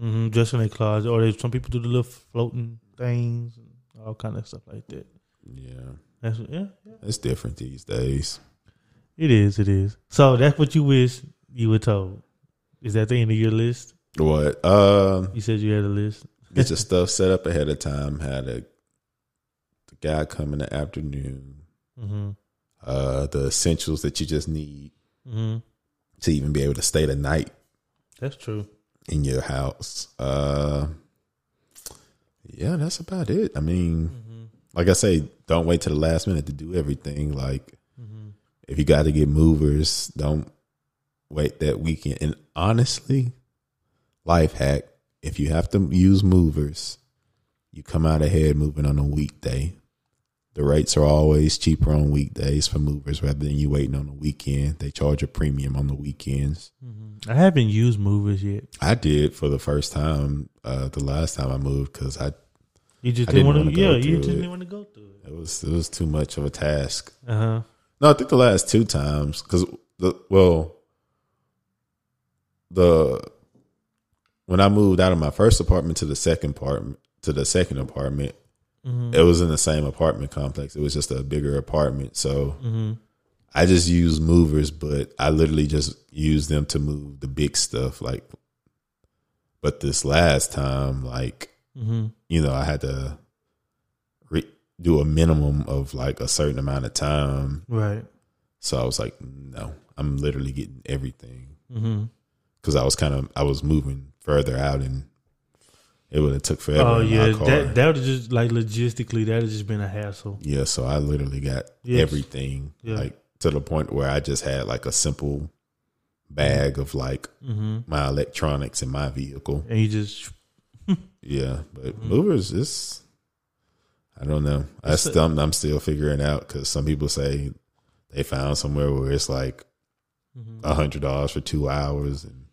Mhm, dress in their closet, or they, some people do the little floating things, and all kind of stuff like that. Yeah. That's yeah, yeah. It's different these days. It is, it is. So that's what you wish you were told. Is that the end of your list? What? Um You said you had a list. [LAUGHS] get your stuff set up ahead of time. Had a the guy come in the afternoon. Mm-hmm. Uh the essentials that you just need Mm-hmm. to even be able to stay the night That's true. in your house. Uh yeah, that's about it. I mean, Mm-hmm. like I say, don't wait to the last minute to do everything. Like Mm-hmm. if you got to get movers, don't wait that weekend. And honestly, life hack: if you have to use movers, you come out ahead moving on a weekday. The rates are always cheaper on weekdays for movers rather than you waiting on the weekend. They charge a premium on the weekends. Mm-hmm. I haven't used movers yet. I did for the first time uh, the last time I moved because I You just I didn't, want to. go Yeah, you just didn't want to go through it. it was it was too much of a task. Uh huh. No, I think the last two times because the well, the when I moved out of my first apartment to the second apartment to the second apartment, Mm-hmm. it was in the same apartment complex. It was just a bigger apartment, so Mm-hmm. I just used movers, but I literally just used them to move the big stuff. Like, but this last time, like Mm-hmm. you know, I had to re- do a minimum of like a certain amount of time. Right. So I was like, no, I'm literally getting everything Mm-hmm. because I was kind of I was moving further out and It would have took forever. Oh yeah, that that would have just like logistically that would just been a hassle. yeah. So I literally got Yes. everything Yeah. like to the point where I just had like a simple bag of like hmm my electronics in my vehicle. And you just [LAUGHS] Yeah, but Mm-hmm. movers, it's I don't know. I still, I'm still figuring out because some people say they found somewhere where it's like mm-hmm. a hundred dollars for two hours, and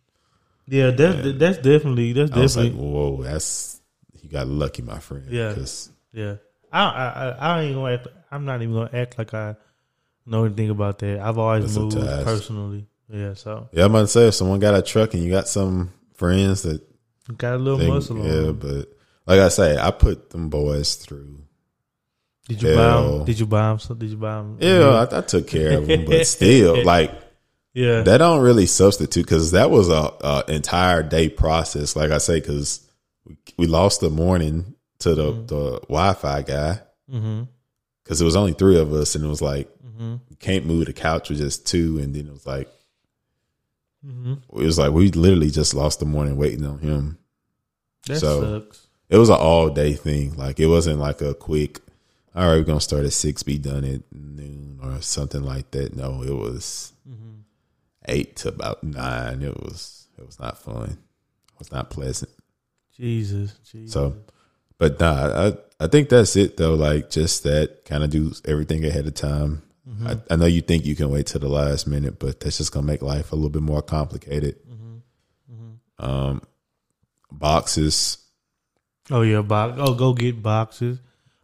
yeah, that's Yeah. that's definitely that's I was like, definitely "Whoa, that's you got lucky, my friend." Yeah, yeah. I I I, I ain't gonna act. I'm not even gonna act like I know anything about that. I've always moved personally. Yeah, so yeah. I'm about to say if someone got a truck and you got some friends that got a little think, muscle on. yeah, them. but like I say, I put them boys through. Did you buy them? Did you buy them? So did you buy them? Yeah, I, I took care of them, but still, [LAUGHS] like yeah. that don't really substitute because that was a, a entire day process. Like I say, because we, we lost the morning to the the Wi-Fi guy mm-hmm. because it was only three of us, and it was like Mm-hmm. you can't move the couch with just two, and then it was like Mm-hmm. it was like we literally just lost the morning waiting on him. That So- sucks. It was an all day thing. Like it wasn't like a quick. All right, we're gonna start at six, be done at noon or something like that. No, it was Mm-hmm. Eight to about nine. It was it was not fun. It was not pleasant. Jesus, Jesus. So, but nah, I I think that's it though. Like just that kind of do everything ahead of time. Mm-hmm. I, I know you think you can wait till the last minute, but that's just gonna make life a little bit more complicated. Mm-hmm. Um, boxes. oh yeah, box. Oh, go get boxes.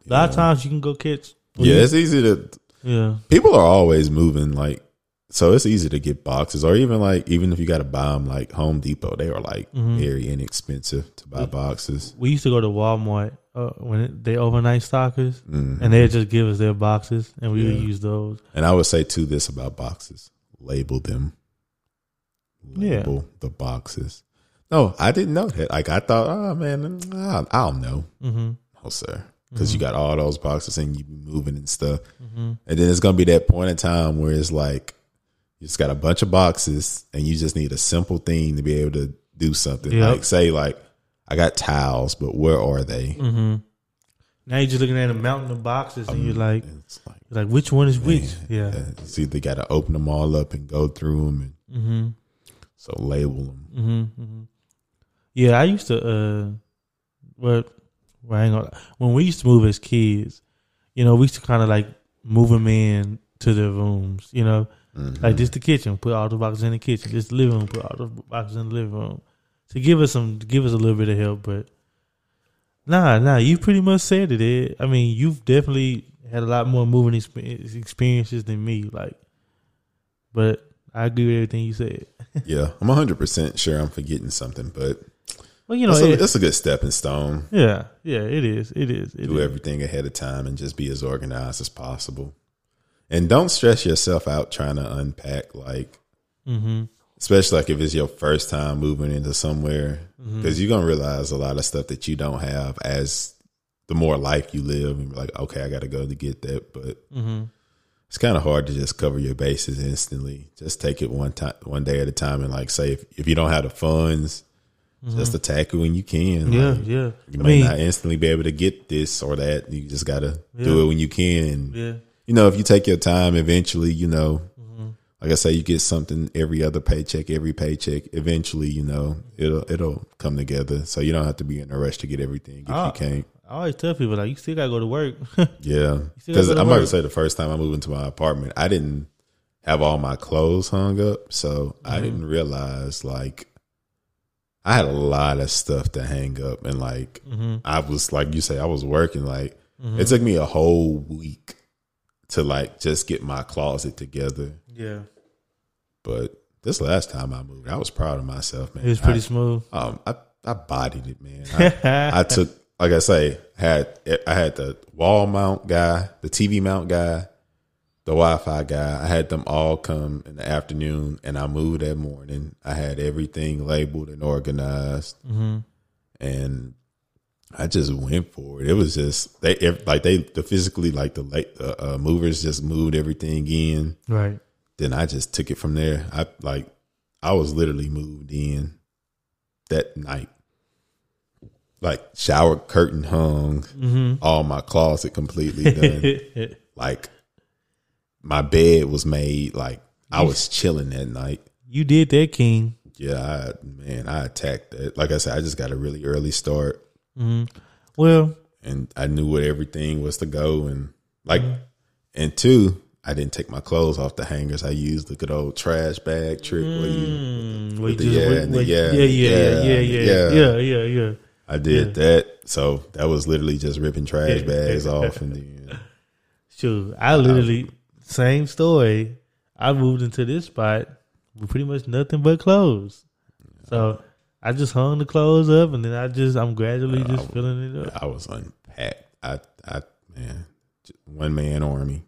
A lot of times you can go catch. Yeah, it's easy to. yeah. People are always moving, like so. It's easy to get boxes, or even like even if you got to buy them, like Home Depot, they are like Mm-hmm. very inexpensive to buy boxes. We used to go to Walmart uh, when it, they overnight stockers, Mhm. and they'd just give us their boxes, and we would use those. And I would say too this about boxes: label them. Yeah. The boxes. No, I didn't know that. Like I thought, oh man, I, don't know. Mm-hmm. Oh, sir, because you got all those boxes and you be moving and stuff, Mm-hmm. and then it's gonna be that point in time where it's like you just got a bunch of boxes and you just need a simple thing to be able to do something. Yep. Like say, like I got towels, but where are they? Mm-hmm. Now you're just looking at a mountain of boxes, and you're like, It's like, you're like, which one is which? man, Yeah. uh, See, they got to open them all up and go through them, and Mm-hmm. so label them. Mm-hmm, hmm Yeah, I used to. uh Well, well I ain't gonna, when we used to move as kids, you know, we used to kind of like move them in to their rooms. You know, Mm-hmm. like just the kitchen, put all the boxes in the kitchen. Just the living room, put all the boxes in the living room. To give us some, give us a little bit of help, but nah, nah, you pretty much said it. Ed. I mean, you've definitely had a lot more moving experiences than me. Like, but I agree with everything you said. [LAUGHS] yeah, I'm 100 percent sure I'm forgetting something, but Well, you know, that's, a, that's a good stepping stone. Yeah, yeah, it is. It is. It do is. everything ahead of time and just be as organized as possible. And don't stress yourself out trying to unpack, like, Mm-hmm. especially like if it's your first time moving into somewhere, Mm-hmm. because you're gonna realize a lot of stuff that you don't have as the more life you live, and you're like, okay, I got to go to get that, but Mm-hmm. it's kind of hard to just cover your bases instantly. Just take it one time, one day at a time, and like say if, if you don't have the funds, just attack it when you can. Mm-hmm. Yeah, Like, yeah. You I might mean, not instantly be able to get this or that. You just got to Yeah. do it when you can. Yeah, you know, if you take your time, eventually, you know, Mm-hmm. like I say, you get something every other paycheck, every paycheck. Eventually, you know, it'll it'll come together. So you don't have to be in a rush to get everything if Ah. you can't. I always tell people like you still gotta go to work. [LAUGHS] Yeah, because I'm go to about to say the first time I moved into my apartment, I didn't have all my clothes hung up, so Mm-hmm. I didn't realize like I had a lot of stuff to hang up, and like Mm-hmm. I was like you say, I was working. Like it took me a whole week to like just get my closet together. yeah, But this last time I moved, I was proud of myself, man. it was pretty I, smooth. um, I I bodied it, man. [LAUGHS] I, I took, like I say, had I had the wall mount guy, the TV mount guy, the Wi-Fi guy. I had them all come in the afternoon, and I moved that morning. I had everything labeled and organized, Mm-hmm. and I just went for it. It was just they like they the physically like the late uh, uh, movers just moved everything in. Right. Then I just took it from there. I like I was literally moved in that night. like shower curtain hung, Mm-hmm. all my closet completely done. [LAUGHS] like my bed was made. Like I was chilling that night. you did that, King. Yeah, I, man, I attacked that. Like I said, I just got a really early start, Well, and I knew what everything was to go, and like, Mm-hmm. and two, I didn't take my clothes off the hangers. I used the good old trash bag trick where you. mm, the just- yeah we- and the we- yeah, yeah, yeah, yeah, yeah, yeah, yeah. yeah, yeah, yeah. I did that, so that was literally just ripping trash bags off, and then Sure, I literally same story. I moved into this spot with pretty much nothing but clothes. So I just hung the clothes up, and then I just I'm gradually just filling it up. I was unpacked. I, I, man, one man army.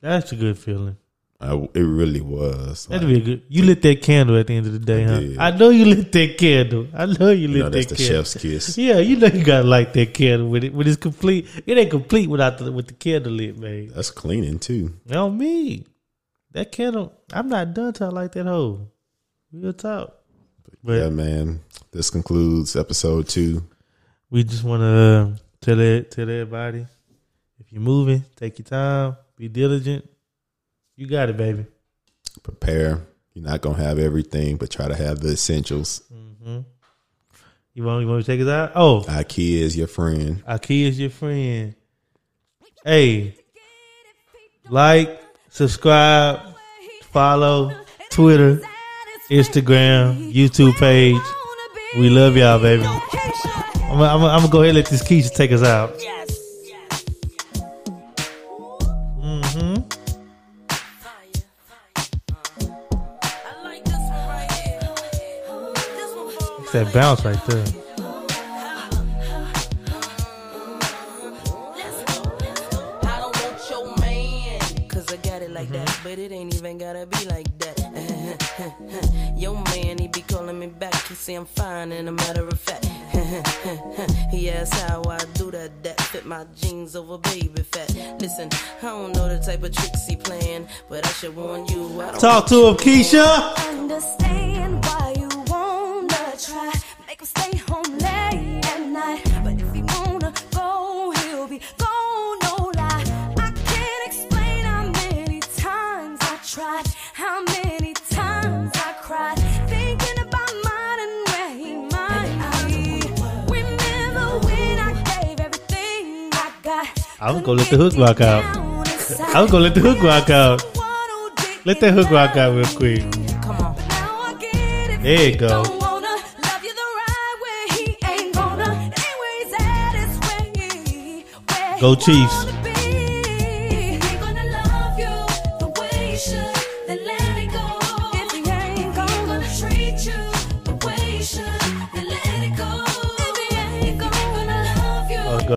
That's a good feeling. I, it really was. That'd Like, be a good. You lit that candle at the end of the day, I huh? did. I know you lit that candle. I know you lit you know, that's that the candle. chef's kiss. [LAUGHS] Yeah, you know you gotta light that candle with it. When it's complete, it ain't complete without the with the candle lit, man. That's cleaning too. No me. That candle. I'm not done till I light that hole. Real talk. But yeah, man. This concludes episode two. we just want to tell it tell everybody if you're moving, take your time, be diligent. You got it, baby. Prepare. You're not gonna have everything, but try to have the essentials. Mm-hmm. You want you want to take us out? Oh, IKEA is your friend. Ikea is your friend. Hey, like, subscribe, follow, Twitter, Instagram, YouTube page. We love y'all, baby. I'm gonna go ahead and let this Keisha take us out. Mm-hmm. It's that bounce right there. I don't want your man, cause I got it like that, but it ain't even gotta be like that. [LAUGHS] your man, he be calling me back, he say I'm fine, and a matter of fact, [LAUGHS] he asks how I do that, that fit my jeans over baby fat. Listen, I don't know the type of tricks he playing, but I should warn you, I don't Talk to him, Keisha. Understand why you wanna try. Make him stay home late at night. But if he wanna go, he'll be gone, I was gonna let the hook rock out. I was gonna let the hook rock out. Let that hook rock out real quick. come on. There you go. Go Chiefs.